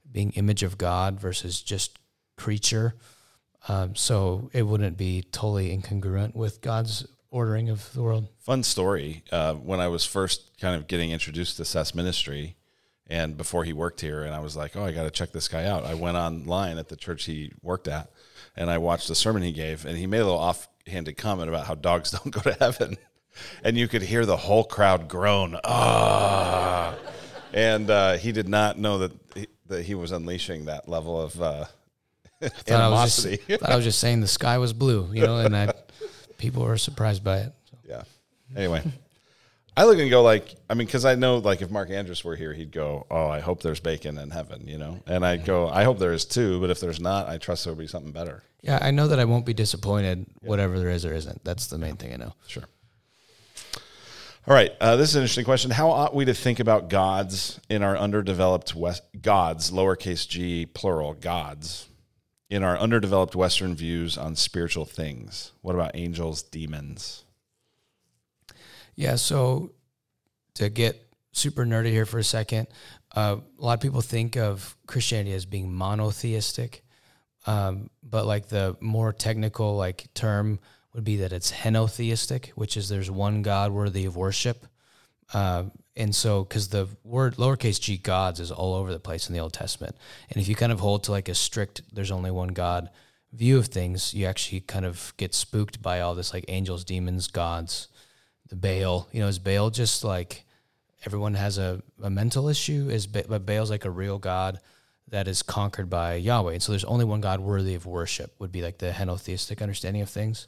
being image of God versus just creature. Um, so it wouldn't be totally incongruent with God's ordering of the world. Fun story. Uh, when I was first kind of getting introduced to Seth's ministry, and before he worked here and i was like oh i got to check this guy out i went online at the church he worked at and i watched the sermon he gave and he made a little offhanded comment about how dogs don't go to heaven and you could hear the whole crowd groan ah and uh, he did not know that he, that he was unleashing that level of uh, animosity. I was, just, I was just saying the sky was blue, you know, and I, people were surprised by it. So. Yeah. Anyway. I look and go like, I mean, because I know like if Mark Andrews were here, he'd go, "Oh, I hope there's bacon in heaven," you know, and I go, "I hope there is too," but if there's not, I trust there'll be something better. Yeah, I know that I won't be disappointed, yeah. whatever there is or isn't. That's the main thing I know. Sure. All right, uh, this is an interesting question. How ought we to think about gods in our underdeveloped West gods, lowercase g, plural gods, in our underdeveloped Western views on spiritual things? What about angels, demons? Yeah, so to get super nerdy here for a second, uh, a lot of people think of Christianity as being monotheistic, um, but like the more technical like term would be that it's henotheistic, which is there's one God worthy of worship. Uh, and so, because the word lowercase g gods is all over the place in the Old Testament, and if you kind of hold to like a strict "there's only one God" view of things, you actually kind of get spooked by all this like angels, demons, gods, the Baal. You know, is Baal just like everyone has a, a mental issue? Is ba- but Baal's like a real God that is conquered by Yahweh, and so there's only one God worthy of worship. Would be like the henotheistic understanding of things,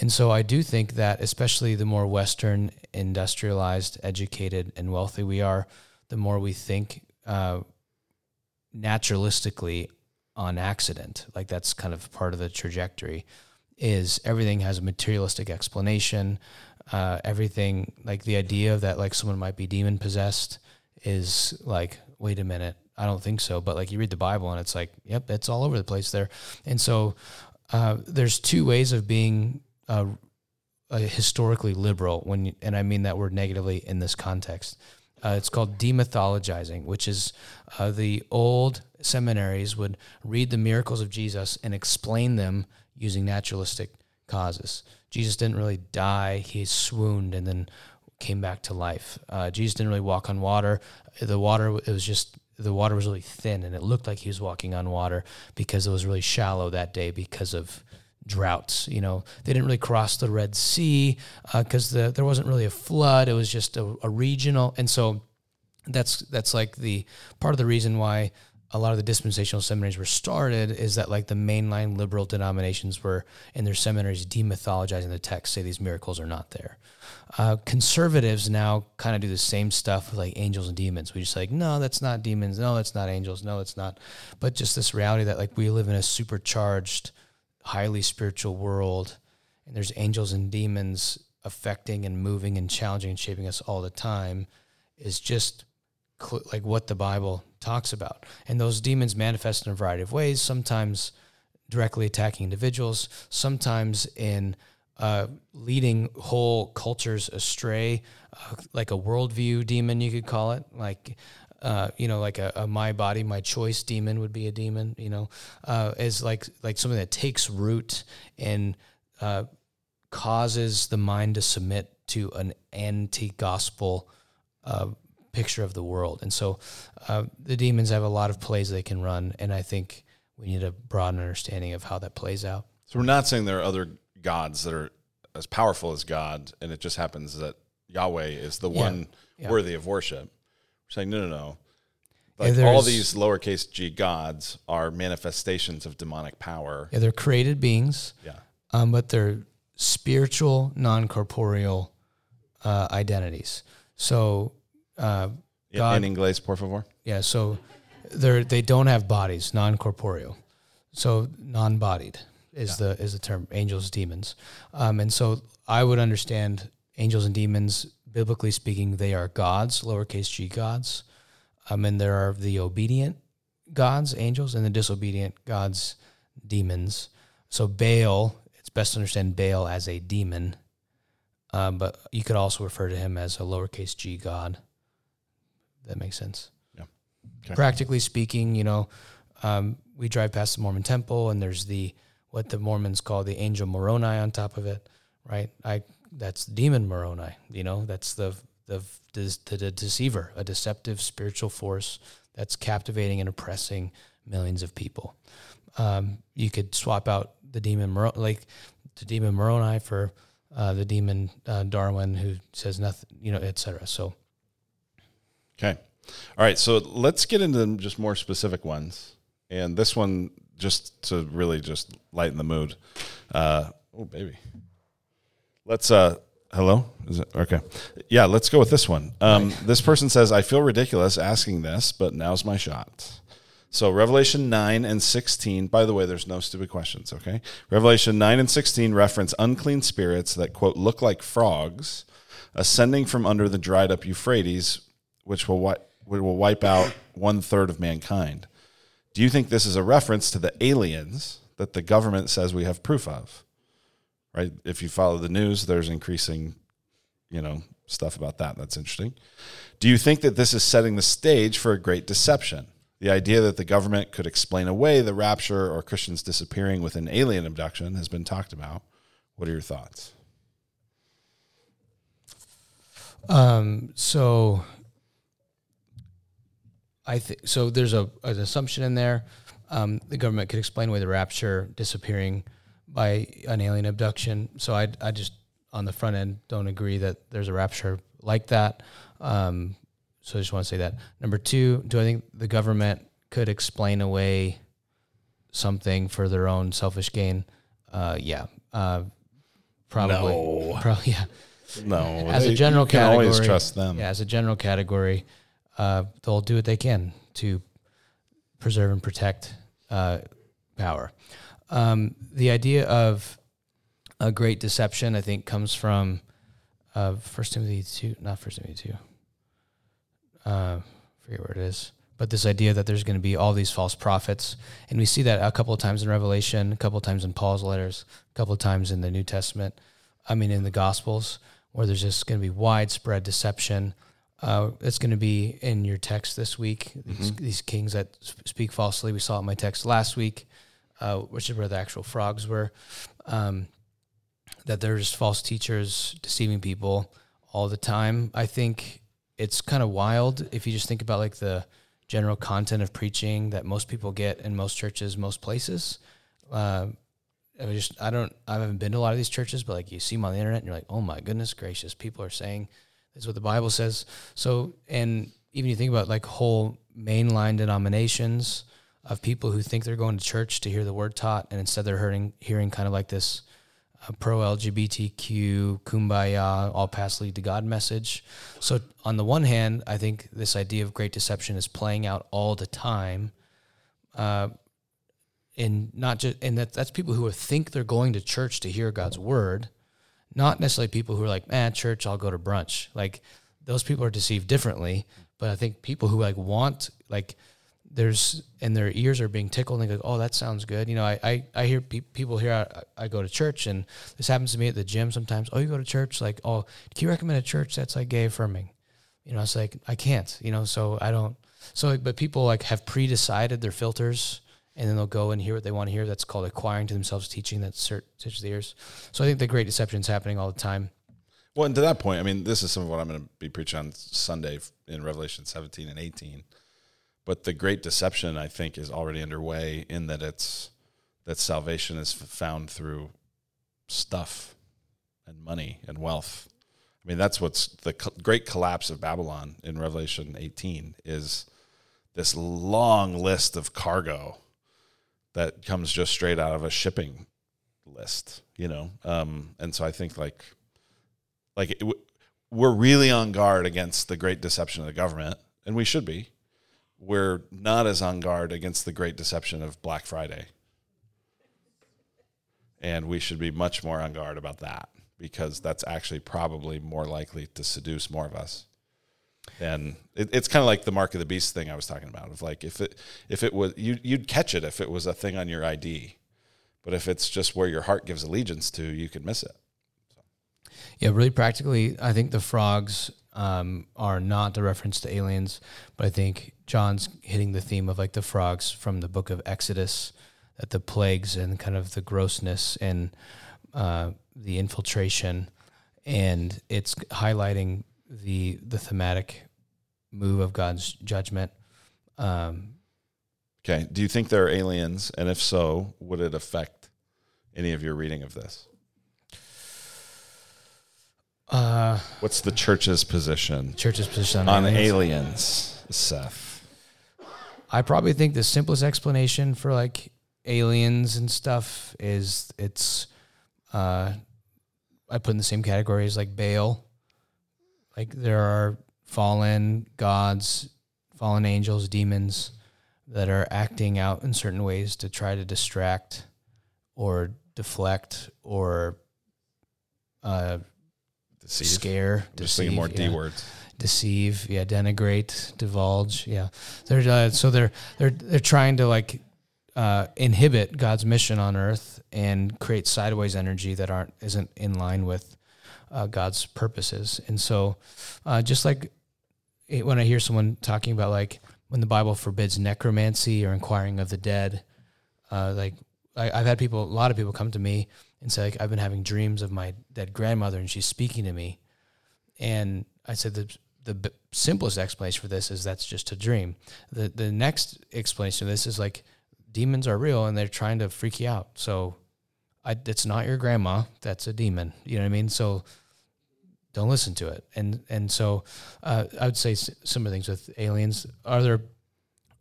and so I do think that especially the more Western, industrialized, educated, and wealthy we are, the more we think uh, naturalistically on accident. Like that's kind of part of the trajectory. Is everything has a materialistic explanation? Uh, everything like the idea that like someone might be demon possessed is like, wait a minute, I don't think so. But like you read the Bible and it's like, yep, it's all over the place there. And so uh, there's two ways of being uh, historically liberal when, you, and I mean that word negatively in this context. Uh, it's called demythologizing, which is uh, the old seminaries would read the miracles of Jesus and explain them using naturalistic causes. Jesus didn't really die; he swooned and then came back to life. Uh, Jesus didn't really walk on water. The water it was just the water was really thin, and it looked like he was walking on water because it was really shallow that day because of droughts. You know, they didn't really cross the Red Sea because uh, the, there wasn't really a flood. It was just a, a, regional, and so that's that's like the part of the reason why a lot of the dispensational seminaries were started is that like the mainline liberal denominations were in their seminaries demythologizing the text, say these miracles are not there. Uh, conservatives now kind of do the same stuff with like angels and demons. We just like, no, that's not demons. No, that's not angels. No, it's not. But just this reality that like we live in a supercharged, highly spiritual world, and there's angels and demons affecting and moving and challenging and shaping us all the time is just cl- like what the Bible talks about. And those demons manifest in a variety of ways, sometimes directly attacking individuals, sometimes in uh, leading whole cultures astray, uh, like a worldview demon, you could call it. Like, uh, you know, like a, a, my body, my choice demon would be a demon. You know, uh, is like like something that takes root and uh, causes the mind to submit to an anti-gospel uh, picture of the world. And so uh, the demons have a lot of plays they can run, and I think we need a broad understanding of how that plays out. So we're not saying there are other gods that are as powerful as God, and it just happens that Yahweh is the one yeah. worthy of worship. We're saying no, no, no. Like yeah, all these lowercase g gods are manifestations of demonic power. Yeah, they're created beings. Yeah, um, but they're spiritual, non corporeal uh, identities. So uh, God, in inglés, por favor. Yeah, so they they don't have bodies, non corporeal, so non bodied is yeah. the is the term. Angels, demons, um, and so I would understand angels and demons biblically speaking. They are gods, lowercase g gods, um, and there are the obedient gods, angels, and the disobedient gods, demons. So Baal, it's best to understand Baal as a demon, um, but you could also refer to him as a lowercase g god that makes sense. Yeah. Okay. Practically speaking, you know, um, we drive past the Mormon temple and there's the what the Mormons call the angel Moroni on top of it, right? I that's demon Moroni. You know, that's the the the, the deceiver, a deceptive spiritual force that's captivating and oppressing millions of people. Um, you could swap out the demon Moroni, like the demon Moroni for uh, the demon uh, Darwin, who says nothing, you know, etc. So Okay. All right. So let's get into just more specific ones. And this one, just to really just lighten the mood. Uh, oh, baby. Let's, uh, hello? Is it okay? Yeah, let's go with this one. Um, this person says, I feel ridiculous asking this, but now's my shot. So, Revelation 9 and 16, by the way, there's no stupid questions, okay? Revelation 9 and 16 reference unclean spirits that, quote, look like frogs ascending from under the dried up Euphrates which will, wi- will wipe out one third of mankind. Do you think this is a reference to the aliens that the government says we have proof of? Right? If you follow the news, there's increasing, you know, stuff about that. That's interesting. Do you think that this is setting the stage for a great deception? The idea that the government could explain away the rapture or Christians disappearing with an alien abduction has been talked about. What are your thoughts? Um, so I think so. There's a an assumption in there. Um, the government could explain away the rapture disappearing by an alien abduction. So I I just on the front end don't agree that there's a rapture like that. Um, so I just want to say that. Number two, do I think the government could explain away something for their own selfish gain? Uh, yeah, uh, probably. No. Probably, yeah. No, As a general you can category, always trust them. Yeah, as a general category, uh, they'll do what they can to preserve and protect uh, power. Um, the idea of a great deception, I think, comes from uh, First Timothy two, not First Timothy two. Uh, forget where it is, but this idea that there's going to be all these false prophets, and we see that a couple of times in Revelation, a couple of times in Paul's letters, a couple of times in the New Testament. I mean, in the Gospels, where there's just going to be widespread deception. Uh, it's going to be in your text this week. These, these kings that speak falsely. We saw it in my text last week, uh, which is where the actual frogs were. Um, that there's false teachers deceiving people all the time. I think it's kind of wild if you just think about like the general content of preaching that most people get in most churches, most places. Uh, I just I don't I haven't been to a lot of these churches, but like you see them on the internet and you're like, oh my goodness gracious, people are saying this is what the Bible says. So and even you think about like whole mainline denominations of people who think they're going to church to hear the word taught, and instead they're hearing hearing kind of like this uh, pro LGBTQ kumbaya all paths lead to God message. So on the one hand, I think this idea of great deception is playing out all the time. Uh, and not just and that that's people who think they're going to church to hear God's word, not necessarily people who are like, man, church, I'll go to brunch. Like those people are deceived differently. But I think people who like want like there's and their ears are being tickled and they go, oh, that sounds good. You know, I I, I hear pe- people here. I, I go to church and this happens to me at the gym sometimes. Oh, you go to church? Like, oh, can you recommend a church that's like gay affirming? You know, it's like I can't. You know, so I don't. So, but people like have pre-decided their filters, and then they'll go and hear what they want to hear. That's called acquiring to themselves teaching that touches the ears. So I think the great deception is happening all the time. Well, and to that point, I mean, this is some of what I'm going to be preaching on Sunday in Revelation 17 and 18. But the great deception, I think, is already underway in that it's that salvation is found through stuff and money and wealth. I mean, that's what's the great collapse of Babylon in Revelation 18 is this long list of cargo that comes just straight out of a shipping list, you know. Um, and so I think like like it, we're really on guard against the great deception of the government, and we should be. We're not as on guard against the great deception of Black Friday, and we should be much more on guard about that because that's actually probably more likely to seduce more of us. And it, it's kind of like the mark of the beast thing I was talking about. Of like if it if it was you you'd catch it if it was a thing on your ID, but if it's just where your heart gives allegiance to, you could miss it. Yeah, really practically, I think the frogs um, are not a reference to aliens, but I think John's hitting the theme of like the frogs from the book of Exodus, that the plagues and kind of the grossness and uh, the infiltration, and it's highlighting the the thematic move of God's judgment. Um, Okay. Do you think there are aliens? And if so, would it affect any of your reading of this? uh, What's the church's position church's position on aliens. aliens, Seth? I probably think the simplest explanation for like aliens and stuff is it's uh I put in the same category as like Baal. Like there are fallen gods, fallen angels, demons that are acting out in certain ways to try to distract or deflect or uh Deceive. scare, I'm just thinking more D yeah words. deceive, yeah, denigrate, divulge, yeah. They're uh, so they're they're they're trying to like uh, inhibit God's mission on earth and create sideways energy that aren't isn't in line with uh, God's purposes. And so, uh, just like it, when I hear someone talking about like when the Bible forbids necromancy or inquiring of the dead, uh, like I, I've had people, a lot of people come to me and say, like, I've been having dreams of my dead grandmother and she's speaking to me. And I said, the, the simplest explanation for this is that's just a dream. The, the next explanation of this is like demons are real and they're trying to freak you out. So I, it's not your grandma. That's a demon. You know what I mean? So don't listen to it. And, and so uh, I would say s- some of the things with aliens are there,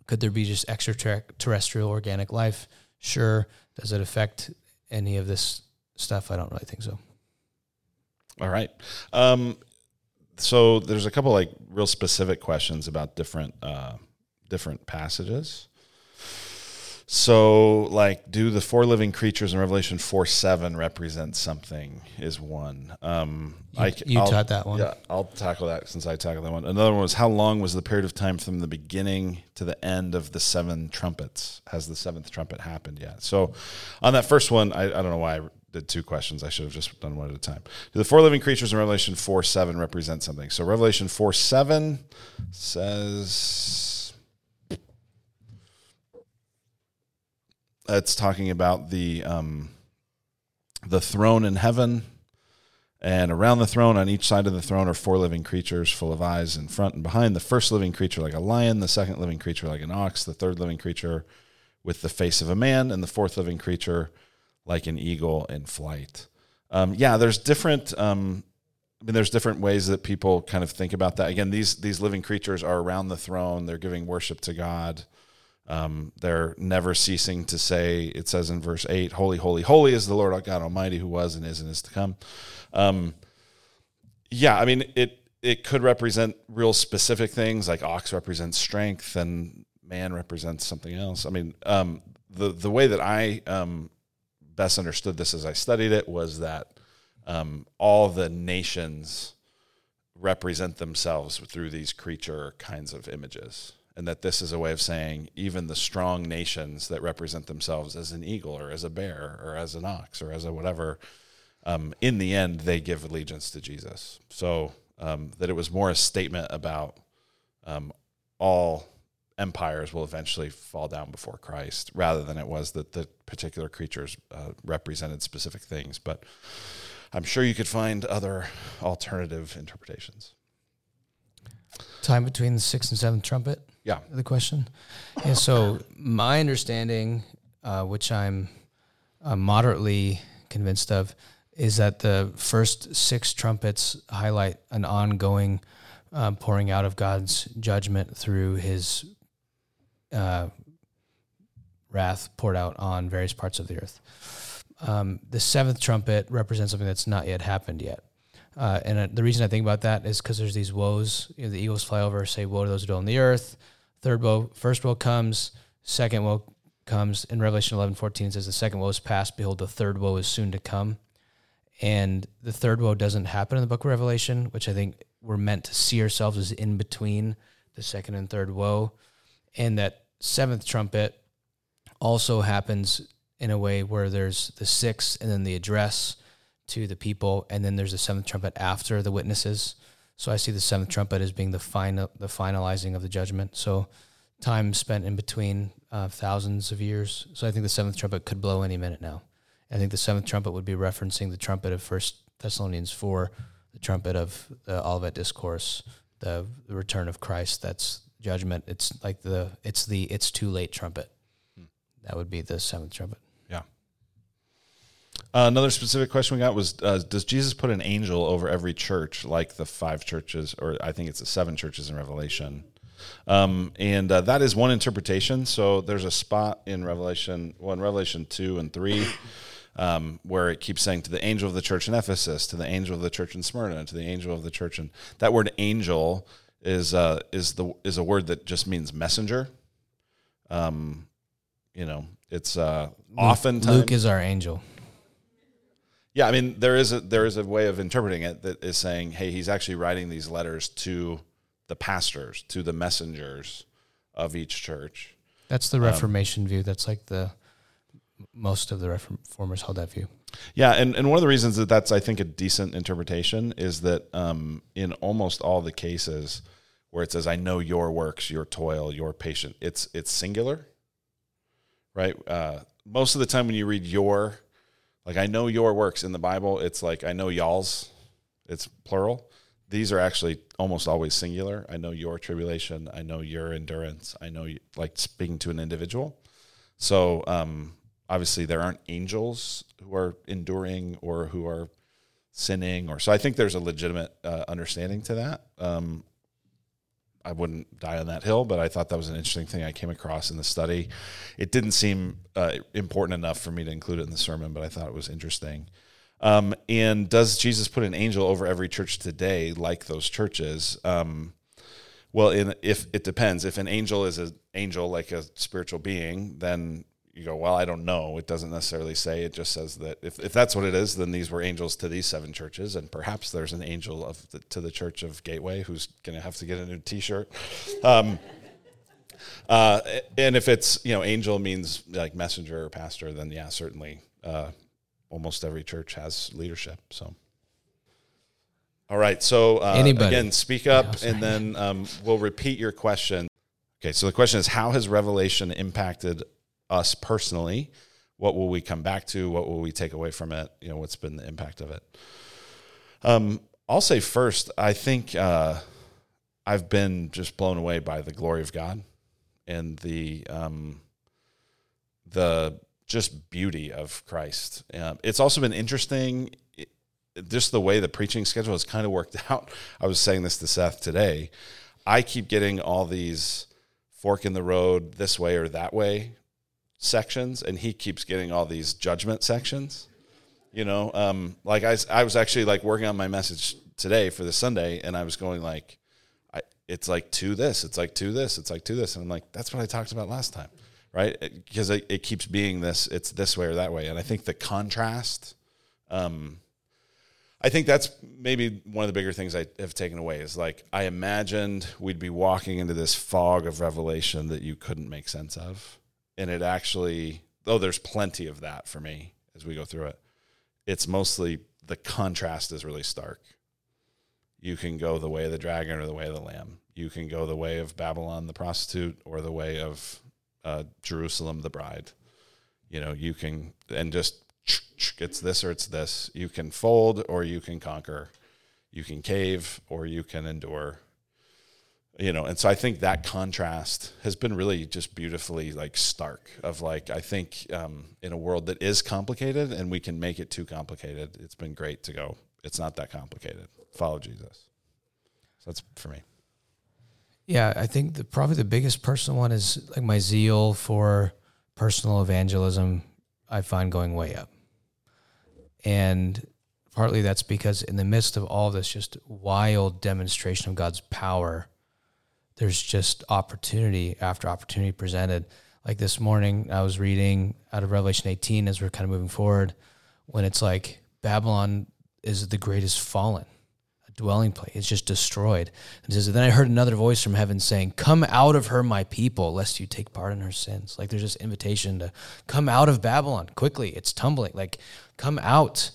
could there be just extraterrestrial organic life? Sure. Does it affect any of this stuff? I don't really think so. All right. Um, so there's a couple like real specific questions about different uh, different passages. So, like, do the four living creatures in Revelation four seven represent something? Is one. Um, You, I, you I'll- taught that one. Yeah, I'll tackle that since I tackled that one. Another one was how long was the period of time from the beginning to the end of the seven trumpets? Has the seventh trumpet happened yet? So, on that first one, I, I don't know why I did two questions. I should have just done one at a time. Do the four living creatures in Revelation 4 7 represent something? So, Revelation 4 7 says. It's talking about the um, the throne in heaven, and around the throne, on each side of the throne, are four living creatures full of eyes in front and behind. The first living creature like a lion, the second living creature like an ox, the third living creature with the face of a man, and the fourth living creature like an eagle in flight. Um, yeah, there's different. Um, I mean, there's different ways that people kind of think about that. Again, these these living creatures are around the throne. They're giving worship to God. Um, they're never ceasing to say. It says in verse eight, "Holy, holy, holy is the Lord God Almighty, who was and is and is to come." Um, yeah, I mean it. It could represent real specific things, like ox represents strength, and man represents something else. I mean, um, the the way that I um, best understood this as I studied it was that um, all the nations represent themselves through these creature kinds of images. And that this is a way of saying even the strong nations that represent themselves as an eagle or as a bear or as an ox or as a whatever, um, in the end, they give allegiance to Jesus. So um, that it was more a statement about um, all empires will eventually fall down before Christ, rather than it was that the particular creatures uh, represented specific things. But I'm sure you could find other alternative interpretations. Time between the sixth and seventh trumpet. Yeah. The question. Yeah. So my understanding, uh, which I'm uh, moderately convinced of, is that the first six trumpets highlight an ongoing um, pouring out of God's judgment through His uh, wrath poured out on various parts of the earth. Um, the seventh trumpet represents something that's not yet happened yet. Uh, and uh, the reason I think about that is because there's these woes. You know, the eagles fly over, say, "Woe to those who dwell on the earth." Third woe, first woe comes. Second woe comes. In Revelation 11, 14, it says, "The second woe is past. Behold, the third woe is soon to come." And the third woe doesn't happen in the book of Revelation, which I think we're meant to see ourselves as in between the second and third woe. And that seventh trumpet also happens in a way where there's the sixth and then the address to the people, and then there's the seventh trumpet after the witnesses. So I see the seventh trumpet as being the final, the finalizing of the judgment. So time spent in between uh, thousands of years. So I think the seventh trumpet could blow any minute now. I think the seventh trumpet would be referencing the trumpet of First Thessalonians four, the trumpet of the Olivet Discourse, the, the return of Christ. That's judgment. It's like the it's the it's too late trumpet. That would be the seventh trumpet. Uh, another specific question we got was uh, Does Jesus put an angel over every church like the five churches, or I think it's the seven churches in Revelation? Um, and uh, that is one interpretation. So there's a spot in Revelation, well, in Revelation 2 and 3, um, where it keeps saying to the angel of the church in Ephesus, to the angel of the church in Smyrna, to the angel of the church. And that word angel is, uh, is, the, is a word that just means messenger. Um, you know, it's uh, oftentimes. Luke is our angel. Yeah, I mean there is a there is a way of interpreting it that is saying, hey, he's actually writing these letters to the pastors, to the messengers of each church. That's the Reformation view. That's like the most of the reformers hold that view. Yeah, and, and one of the reasons that that's I think a decent interpretation is that um, in almost all the cases where it says I know your works, your toil, your patient, it's it's singular, right? Uh, most of the time when you read your, like I know your works in the Bible, it's like I know y'all's, it's plural. These are actually almost always singular. I know your tribulation. I know your endurance. I know you, like speaking to an individual. So um, obviously there aren't angels who are enduring or who are sinning or so i think there's a legitimate uh, understanding to that um, i wouldn't die on that hill but i thought that was an interesting thing i came across in the study. It didn't seem uh, important enough for me to include it in the sermon but i thought it was interesting. Um, and does jesus put an angel over every church today like those churches? Um, well in, if it depends. If an angel is an angel like a spiritual being then you go, well, I don't know. It doesn't necessarily say. It just says that if, if that's what it is, then these were angels to these seven churches, and perhaps there's an angel of the, to the Church of Gateway who's going to have to get a new T-shirt. Um, uh, and if it's you know angel means like messenger or pastor, then yeah, certainly uh, almost every church has leadership. So. All right. So uh, again, speak up, yeah, and then um, we'll repeat your question. Okay. So the question is, how has Revelation impacted us personally what will we come back to? What will we take away from it? You know what's been the impact of it? Um, i'll say first i think uh, i've been just blown away by the glory of god and the um, the just beauty of christ. Um, it's also been interesting it, just the way the preaching schedule has kind of worked out. I was saying this to seth today. I keep getting all these fork in the road this way or that way sections and he keeps getting all these judgment sections you know? Um, like I, I was actually like working on my message today for the sunday and i was going like I, it's like to this it's like to this it's like to this and i'm like that's what i talked about last time right? Because it, it, keeps being this it's this way or that way and i think the contrast um, I think that's maybe one of the bigger things I have taken away is like I imagined we'd be walking into this fog of revelation that you couldn't make sense of and it actually though there's plenty of that for me as we go through it. It's mostly the contrast is really stark. You can go the way of the dragon or the way of the lamb. You can go the way of babylon the prostitute or the way of uh, jerusalem the bride. You know you can and just it's this or it's this. You can fold or you can conquer. You can cave or you can endure you know and so i think that contrast has been really just beautifully like stark of like i think um, in a world that is complicated and we can make it too complicated it's been great to go. It's not that complicated. Follow jesus. So that's for me. Yeah i think the probably the biggest personal one is like my zeal for personal evangelism i find going way up. And partly that's because in the midst of all this just wild demonstration of god's power there's just opportunity after opportunity presented. Like this morning, I was reading out of Revelation 18 as we're kind of moving forward, when it's like Babylon is the greatest fallen, a dwelling place. It's just destroyed. And says, then I heard another voice from heaven saying, "Come out of her, my people, lest you take part in her sins." Like there's this invitation to come out of Babylon quickly. It's tumbling. Like come out.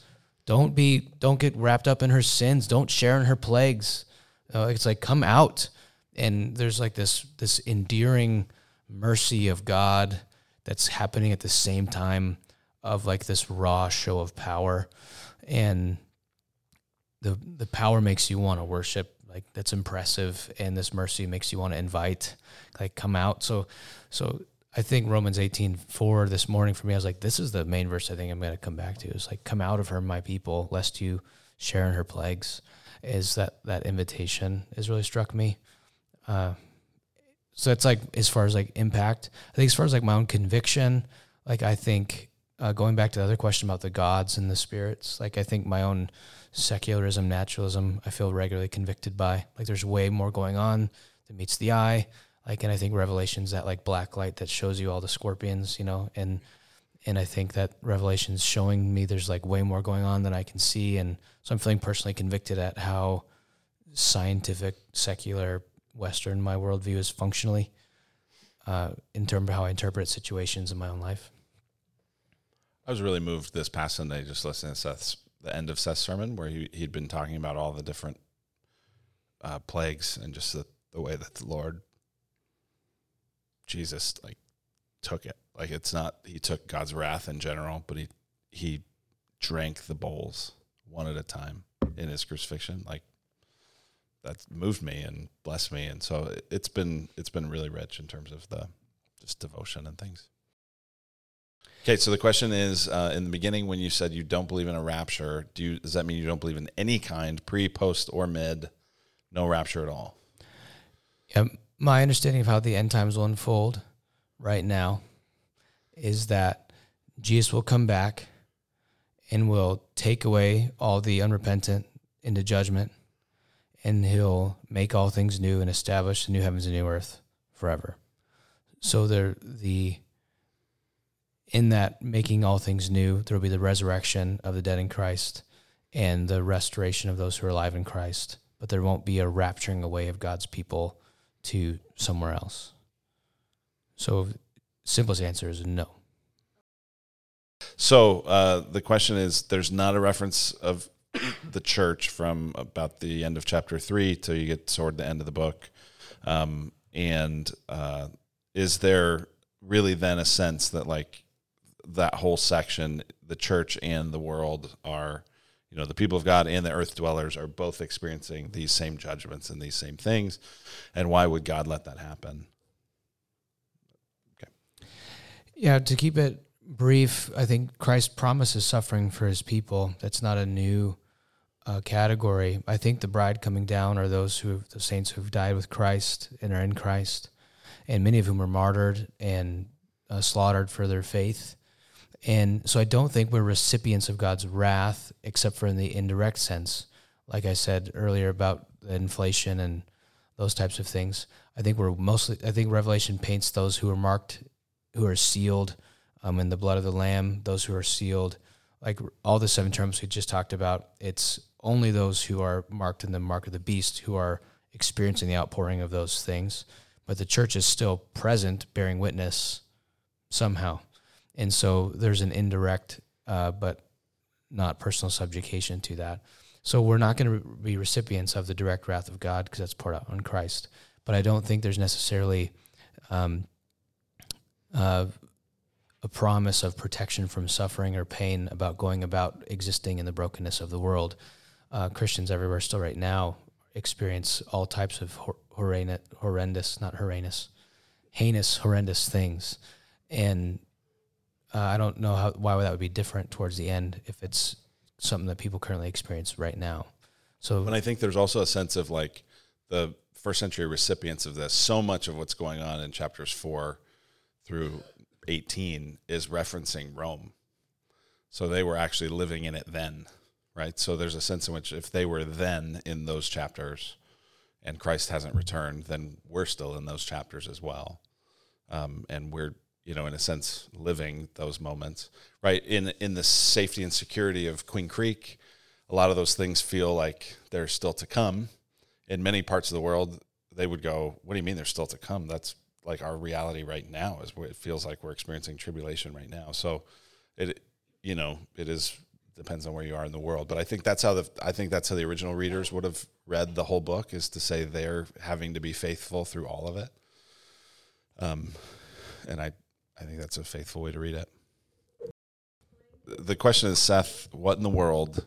Don't be. Don't get wrapped up in her sins. Don't share in her plagues. Uh, it's like come out and there's like this this endearing mercy of God that's happening at the same time of like this raw show of power. And the the power makes you want to worship. Like that's impressive. And this mercy makes you want to invite like come out. So so I think Romans 18 4 this morning for me I was like this is the main verse I think I'm going to come back to. Is like come out of her my people lest you share in her plagues. Is that that invitation has really struck me uh, so it's like as far as like impact. I think as far as like my own conviction, like I think uh, going back to the other question about the gods and the spirits, like I think my own secularism, naturalism, I feel regularly convicted by. Like there's way more going on that meets the eye. Like, and I think Revelation's that like black light that shows you all the scorpions, you know, and and I think that Revelation's showing me there's like way more going on than I can see, and so I'm feeling personally convicted at how scientific, secular, Western my worldview is functionally uh, in terms of how I interpret situations in my own life. I was really moved this past Sunday just listening to Seth's the end of Seth's sermon where he he'd been talking about all the different uh, plagues and just the, the way that the Lord Jesus like took it. Like it's not he took God's wrath in general, but he he drank the bowls one at a time in his crucifixion. Like that moved me and blessed me, and so it's been it's been really rich in terms of the just devotion and things. Okay, so the question is: uh, in the beginning, when you said you don't believe in a rapture, do you, does that mean you don't believe in any kind, pre, post, or mid? No rapture at all. Yeah, my understanding of how the end times will unfold right now is that Jesus will come back and will take away all the unrepentant into judgment, and he'll make all things new and establish the new heavens and new earth forever. So there, the in that making all things new, there will be the resurrection of the dead in Christ and the restoration of those who are alive in Christ. But there won't be a rapturing away of God's people to somewhere else. So, simplest answer is no. So uh, the question is: There's not a reference of the church from about the end of chapter three till you get toward the end of the book, um, and uh, is there really then a sense that like that whole section, the church and the world are, you know, the people of God and the earth dwellers are both experiencing these same judgments and these same things, and why would God let that happen? Okay. Yeah, to keep it brief, I think Christ promises suffering for his people. That's not a new uh, category. I think the bride coming down are those who the saints who've died with Christ and are in Christ, and many of whom are martyred and uh, slaughtered for their faith. And so I don't think we're recipients of God's wrath, except for in the indirect sense, like I said earlier about inflation and those types of things. I think we're mostly. I think Revelation paints those who are marked, who are sealed um, in the blood of the Lamb, those who are sealed, like all the seven trumpets we just talked about. It's only those who are marked in the mark of the beast who are experiencing the outpouring of those things. But the church is still present, bearing witness somehow. And so there's an indirect, uh, but not personal subjugation to that. So we're not going to be recipients of the direct wrath of God because that's poured out on Christ. But I don't think there's necessarily um, uh, a promise of protection from suffering or pain about going about existing in the brokenness of the world. Uh, Christians everywhere still right now experience all types of hor- horrendous, not horrendous, heinous, horrendous things. And uh, I don't know how why that would be different towards the end if it's something that people currently experience right now. So, and I think there's also a sense of like the first century recipients of this. So much of what's going on in chapters four through 18 is referencing Rome. So they were actually living in it then, right? So there's a sense in which if they were then in those chapters and Christ hasn't returned, then we're still in those chapters as well. Um, and we're, you know, in a sense, living those moments, right? In in the safety and security of Queen Creek, a lot of those things feel like they're still to come. In many parts of the world, they would go, "What do you mean they're still to come? That's like our reality right now is it feels like we're experiencing tribulation right now. So it you know, it is depends on where you are in the world. But I think that's how the I think that's how the original readers would have read the whole book is to say they're having to be faithful through all of it. Um and I I think that's a faithful way to read it. The question is, Seth, what in the world?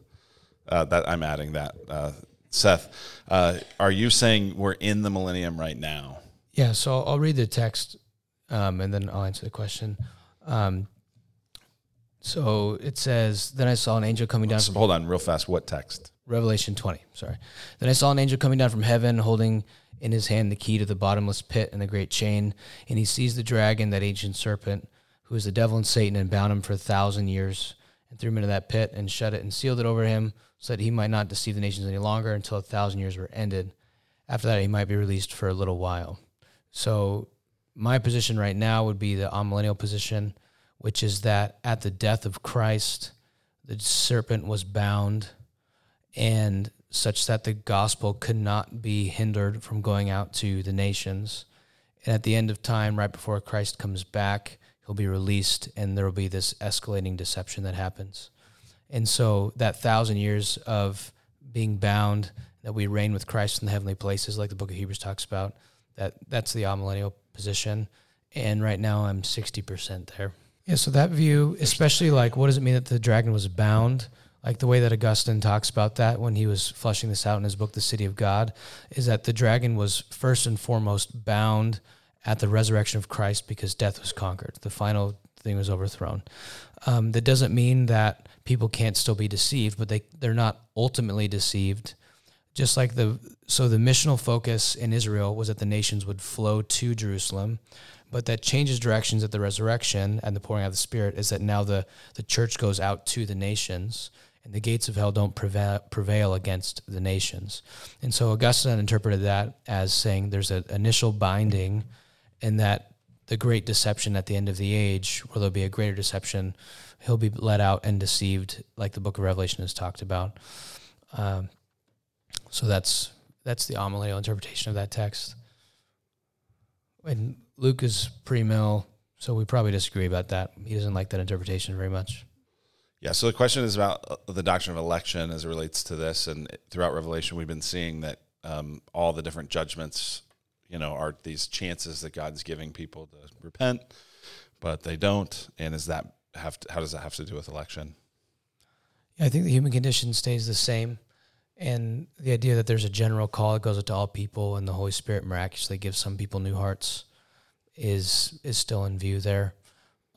Uh, that I'm adding that. Uh, Seth, uh, are you saying we're in the millennium right now? Yeah, so I'll read the text um, and then I'll answer the question. Um, so it says, Then I saw an angel coming down. from, hold on, real fast. What text? Revelation 20, sorry. Then I saw an angel coming down from heaven holding in his hand the key to the bottomless pit and the great chain. And he seized the dragon, that ancient serpent, who is the devil and Satan, and bound him for a thousand years, and threw him into that pit, and shut it, and sealed it over him, so that he might not deceive the nations any longer until a thousand years were ended. After that, he might be released for a little while. So my position right now would be the amillennial position, which is that at the death of Christ, the serpent was bound and such that the gospel could not be hindered from going out to the nations. And at the end of time, right before Christ comes back, he'll be released, and there will be this escalating deception that happens. And so that thousand years of being bound, that we reign with Christ in the heavenly places, like the book of Hebrews talks about, that that's the amillennial position. And right now I'm 60% there. Yeah, so that view, especially like what does it mean that the dragon was bound? Like the way that Augustine talks about that when he was fleshing this out in his book, The City of God, is that the dragon was first and foremost bound at the resurrection of Christ because death was conquered. The final thing was overthrown. Um, that doesn't mean that people can't still be deceived, but they they're not ultimately deceived. Just like the so the missional focus in Israel was that the nations would flow to Jerusalem, but that changes directions at the resurrection and the pouring out of the Spirit is that now the the church goes out to the nations and the gates of hell don't prevail, prevail against the nations. And so Augustine interpreted that as saying there's an initial binding and that the great deception at the end of the age, where there'll be a greater deception, he'll be let out and deceived, like the book of Revelation has talked about. Um, so that's that's the amillennial interpretation of that text. And Luke is premill, so we probably disagree about that. He doesn't like that interpretation very much. Yeah. So the question is about uh, the doctrine of election as it relates to this, and throughout Revelation, we've been seeing that um, all the different judgments you know, are these chances that God's giving people to repent, but they don't? And is that have to, how does that have to do with election? Yeah, I think the human condition stays the same. And the idea that there's a general call that goes out to all people and the Holy Spirit miraculously gives some people new hearts is is still in view there.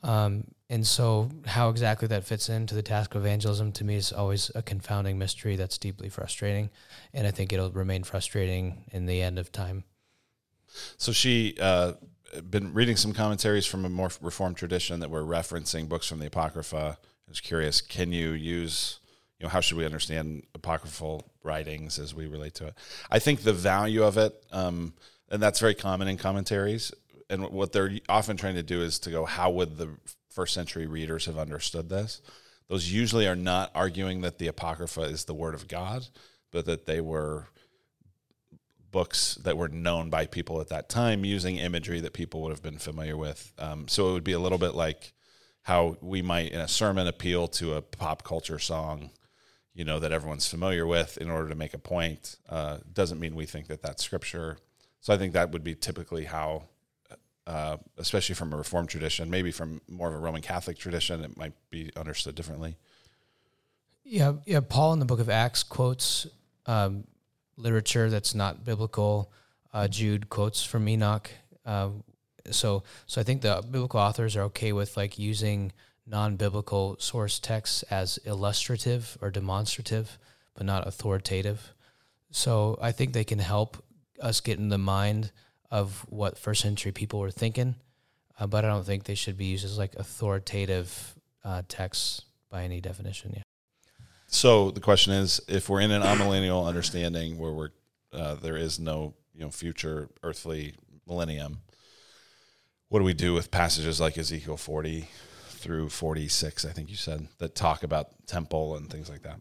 Um, and so how exactly that fits into the task of evangelism to me is always a confounding mystery that's deeply frustrating. And I think it'll remain frustrating in the end of time. So she uh, been reading some commentaries from a more reformed tradition that were referencing books from the Apocrypha. I was curious, can you use, you know, how should we understand apocryphal writings as we relate to it? I think the value of it, um, and that's very common in commentaries. And what they're often trying to do is to go, how would the first century readers have understood this? Those usually are not arguing that the Apocrypha is the Word of God, but that they were books that were known by people at that time using imagery that people would have been familiar with. Um, so it would be a little bit like how we might in a sermon appeal to a pop culture song, you know, that everyone's familiar with in order to make a point. Uh, doesn't mean we think that that's scripture. So I think that would be typically how, uh, especially from a Reformed tradition, maybe from more of a Roman Catholic tradition, it might be understood differently. Yeah, yeah. Paul in the Book of Acts quotes um, literature that's not biblical. Uh, Jude quotes from Enoch. Uh, so, so I think the biblical authors are okay with like using non-biblical source texts as illustrative or demonstrative, but not authoritative. So I think they can help us get in the mind of what first century people were thinking, uh, but I don't think they should be used as like authoritative uh, texts by any definition. Yeah. So the question is, if we're in an amillennial understanding where we're uh, there is no you know future earthly millennium, what do we do with passages like Ezekiel forty through forty six? I think you said that talk about temple and things like that.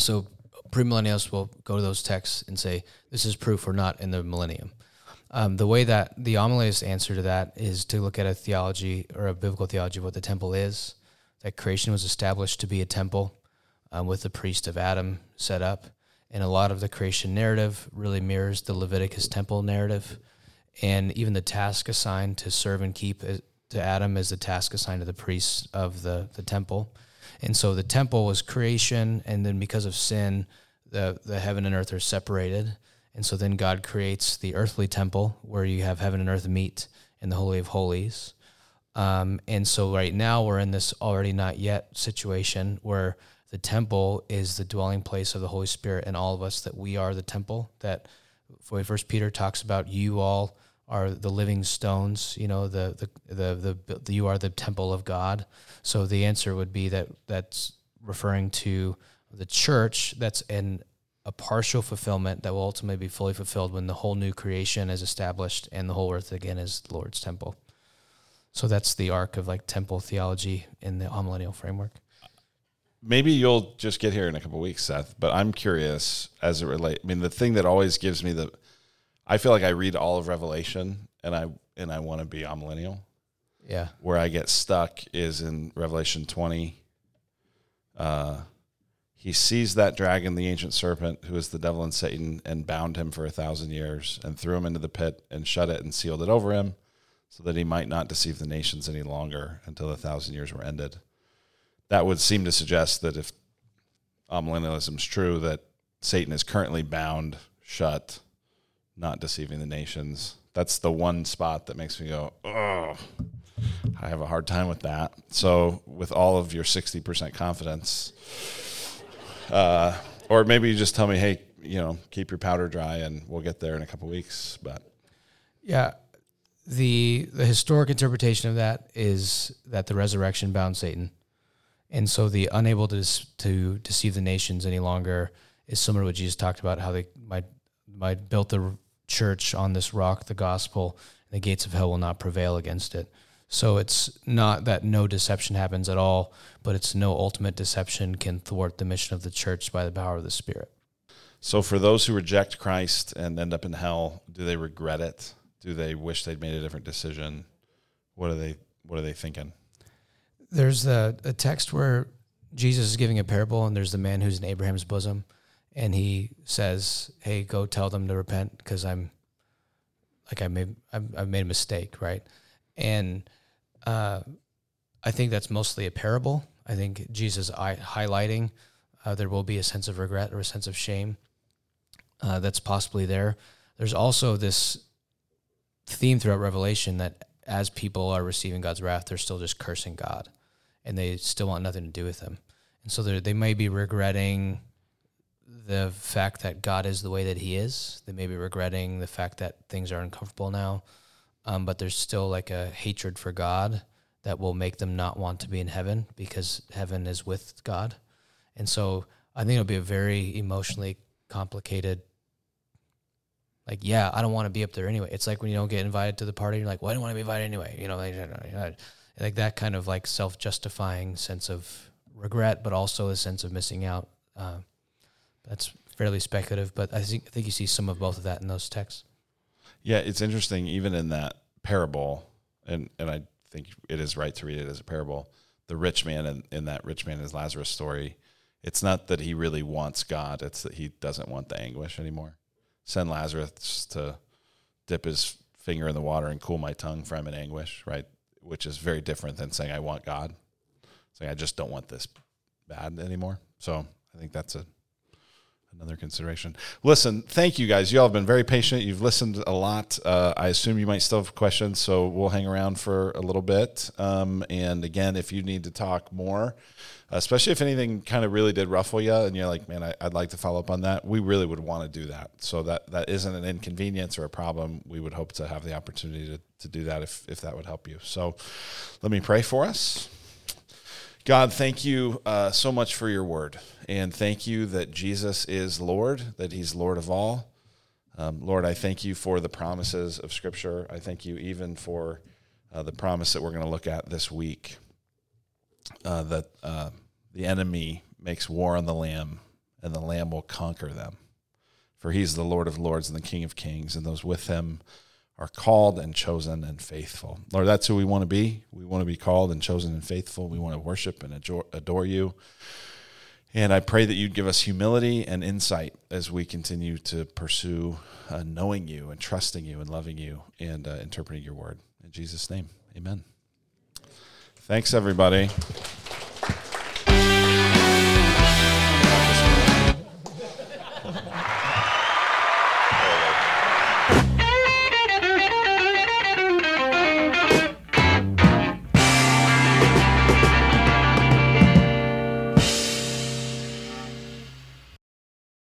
So premillennialists will go to those texts and say, "This is proof we're not in the millennium." Um, the way that the amillennialist answer to that is to look at a theology or a biblical theology of what the temple is. That creation was established to be a temple um, with the priest of Adam set up. And a lot of the creation narrative really mirrors the Leviticus temple narrative. And even the task assigned to serve and keep to Adam is the task assigned to the priests of the, the temple. And so the temple was creation, and then because of sin, the, the heaven and earth are separated. And so then God creates the earthly temple where you have heaven and earth meet in the Holy of Holies. Um, and so right now we're in this already not yet situation where the temple is the dwelling place of the Holy Spirit and all of us, that we are the temple, that First Peter talks about you all are the living stones, you know, the, the, the, the, the, you are the temple of God. So the answer would be that that's referring to the church that's in a partial fulfillment that will ultimately be fully fulfilled when the whole new creation is established and the whole earth again is the Lord's temple. So that's the arc of like temple theology in the amillennial framework maybe you'll just get here in a couple weeks, Seth. But I'm curious as it relate. I mean, the thing that always gives me the, I feel like I read all of Revelation and I and I want to be amillennial, Yeah. Where I get stuck is in Revelation 20. Uh, he seized that dragon, the ancient serpent, who is the devil and Satan, and bound him for a thousand years, and threw him into the pit, and shut it, and sealed it over him, so that he might not deceive the nations any longer until the thousand years were ended. That would seem to suggest that if amillennialism is true, that Satan is currently bound, shut, not deceiving the nations. That's the one spot that makes me go, oh, I have a hard time with that. So, with all of your 60% confidence, uh, or maybe you just tell me, hey, you know, keep your powder dry and we'll get there in a couple weeks. But yeah, the the historic interpretation of that is that the resurrection bound Satan, and so the unable to to deceive the nations any longer is similar to what Jesus talked about how they might might built the church on this rock, the gospel, and the gates of hell will not prevail against it. So it's not that no deception happens at all, but it's no ultimate deception can thwart the mission of the church by the power of the Spirit. So for those who reject Christ and end up in hell, do they regret it? Do they wish they'd made a different decision? What are they what are they thinking? There's the a text where Jesus is giving a parable and there's the man who's in Abraham's bosom and he says, "Hey, go tell them to repent because I'm like I made I've made a mistake, right?" And uh, I think that's mostly a parable. I think Jesus highlighting uh, there will be a sense of regret or a sense of shame uh, that's possibly there. There's also this theme throughout Revelation that as people are receiving God's wrath, they're still just cursing God, and they still want nothing to do with Him. And so they may be regretting the fact that God is the way that He is. They may be regretting the fact that things are uncomfortable now um, but there's still like a hatred for God that will make them not want to be in heaven because heaven is with God. And so I think it'll be a very emotionally complicated. Like, yeah, I don't want to be up there anyway. It's like when you don't get invited to the party, you're like, well, I don't want to be invited anyway. You know, like, that kind of like self justifying sense of regret, but also a sense of missing out. Uh, that's fairly speculative, but I think I think you see some of both of that in those texts. Yeah, it's interesting. Even in that parable, and and I think it is right to read it as a parable. The rich man in, in that rich man is Lazarus story. It's not that he really wants God; it's that he doesn't want the anguish anymore. Send Lazarus to dip his finger in the water and cool my tongue from an anguish, right? Which is very different than saying I want God. Saying I just don't want this bad anymore. So I think that's a another consideration. Listen, thank you guys. You all have been very patient. You've listened a lot. Uh, I assume you might still have questions, so we'll hang around for a little bit. Um, and again, if you need to talk more, especially if anything kind of really did ruffle you, and you're like, man, I, would like to follow up on that. We really would want to do that. So that that isn't an inconvenience or a problem. We would hope to have the opportunity to to do that if if that would help you. So, let me pray for us. God, thank you uh, so much for your word. And thank you that Jesus is Lord, that he's Lord of all. Um, Lord, I thank you for the promises of Scripture. I thank you even for uh, the promise that we're going to look at this week uh, that uh, the enemy makes war on the Lamb, and the Lamb will conquer them. For he's the Lord of lords and the King of kings, and those with him are called and chosen and faithful. Lord, that's who we want to be. We want to be called and chosen and faithful. We want to worship and adore, adore you. And I pray that you'd give us humility and insight as we continue to pursue uh, knowing you and trusting you and loving you and uh, interpreting your word. In Jesus' name, amen. Thanks, everybody.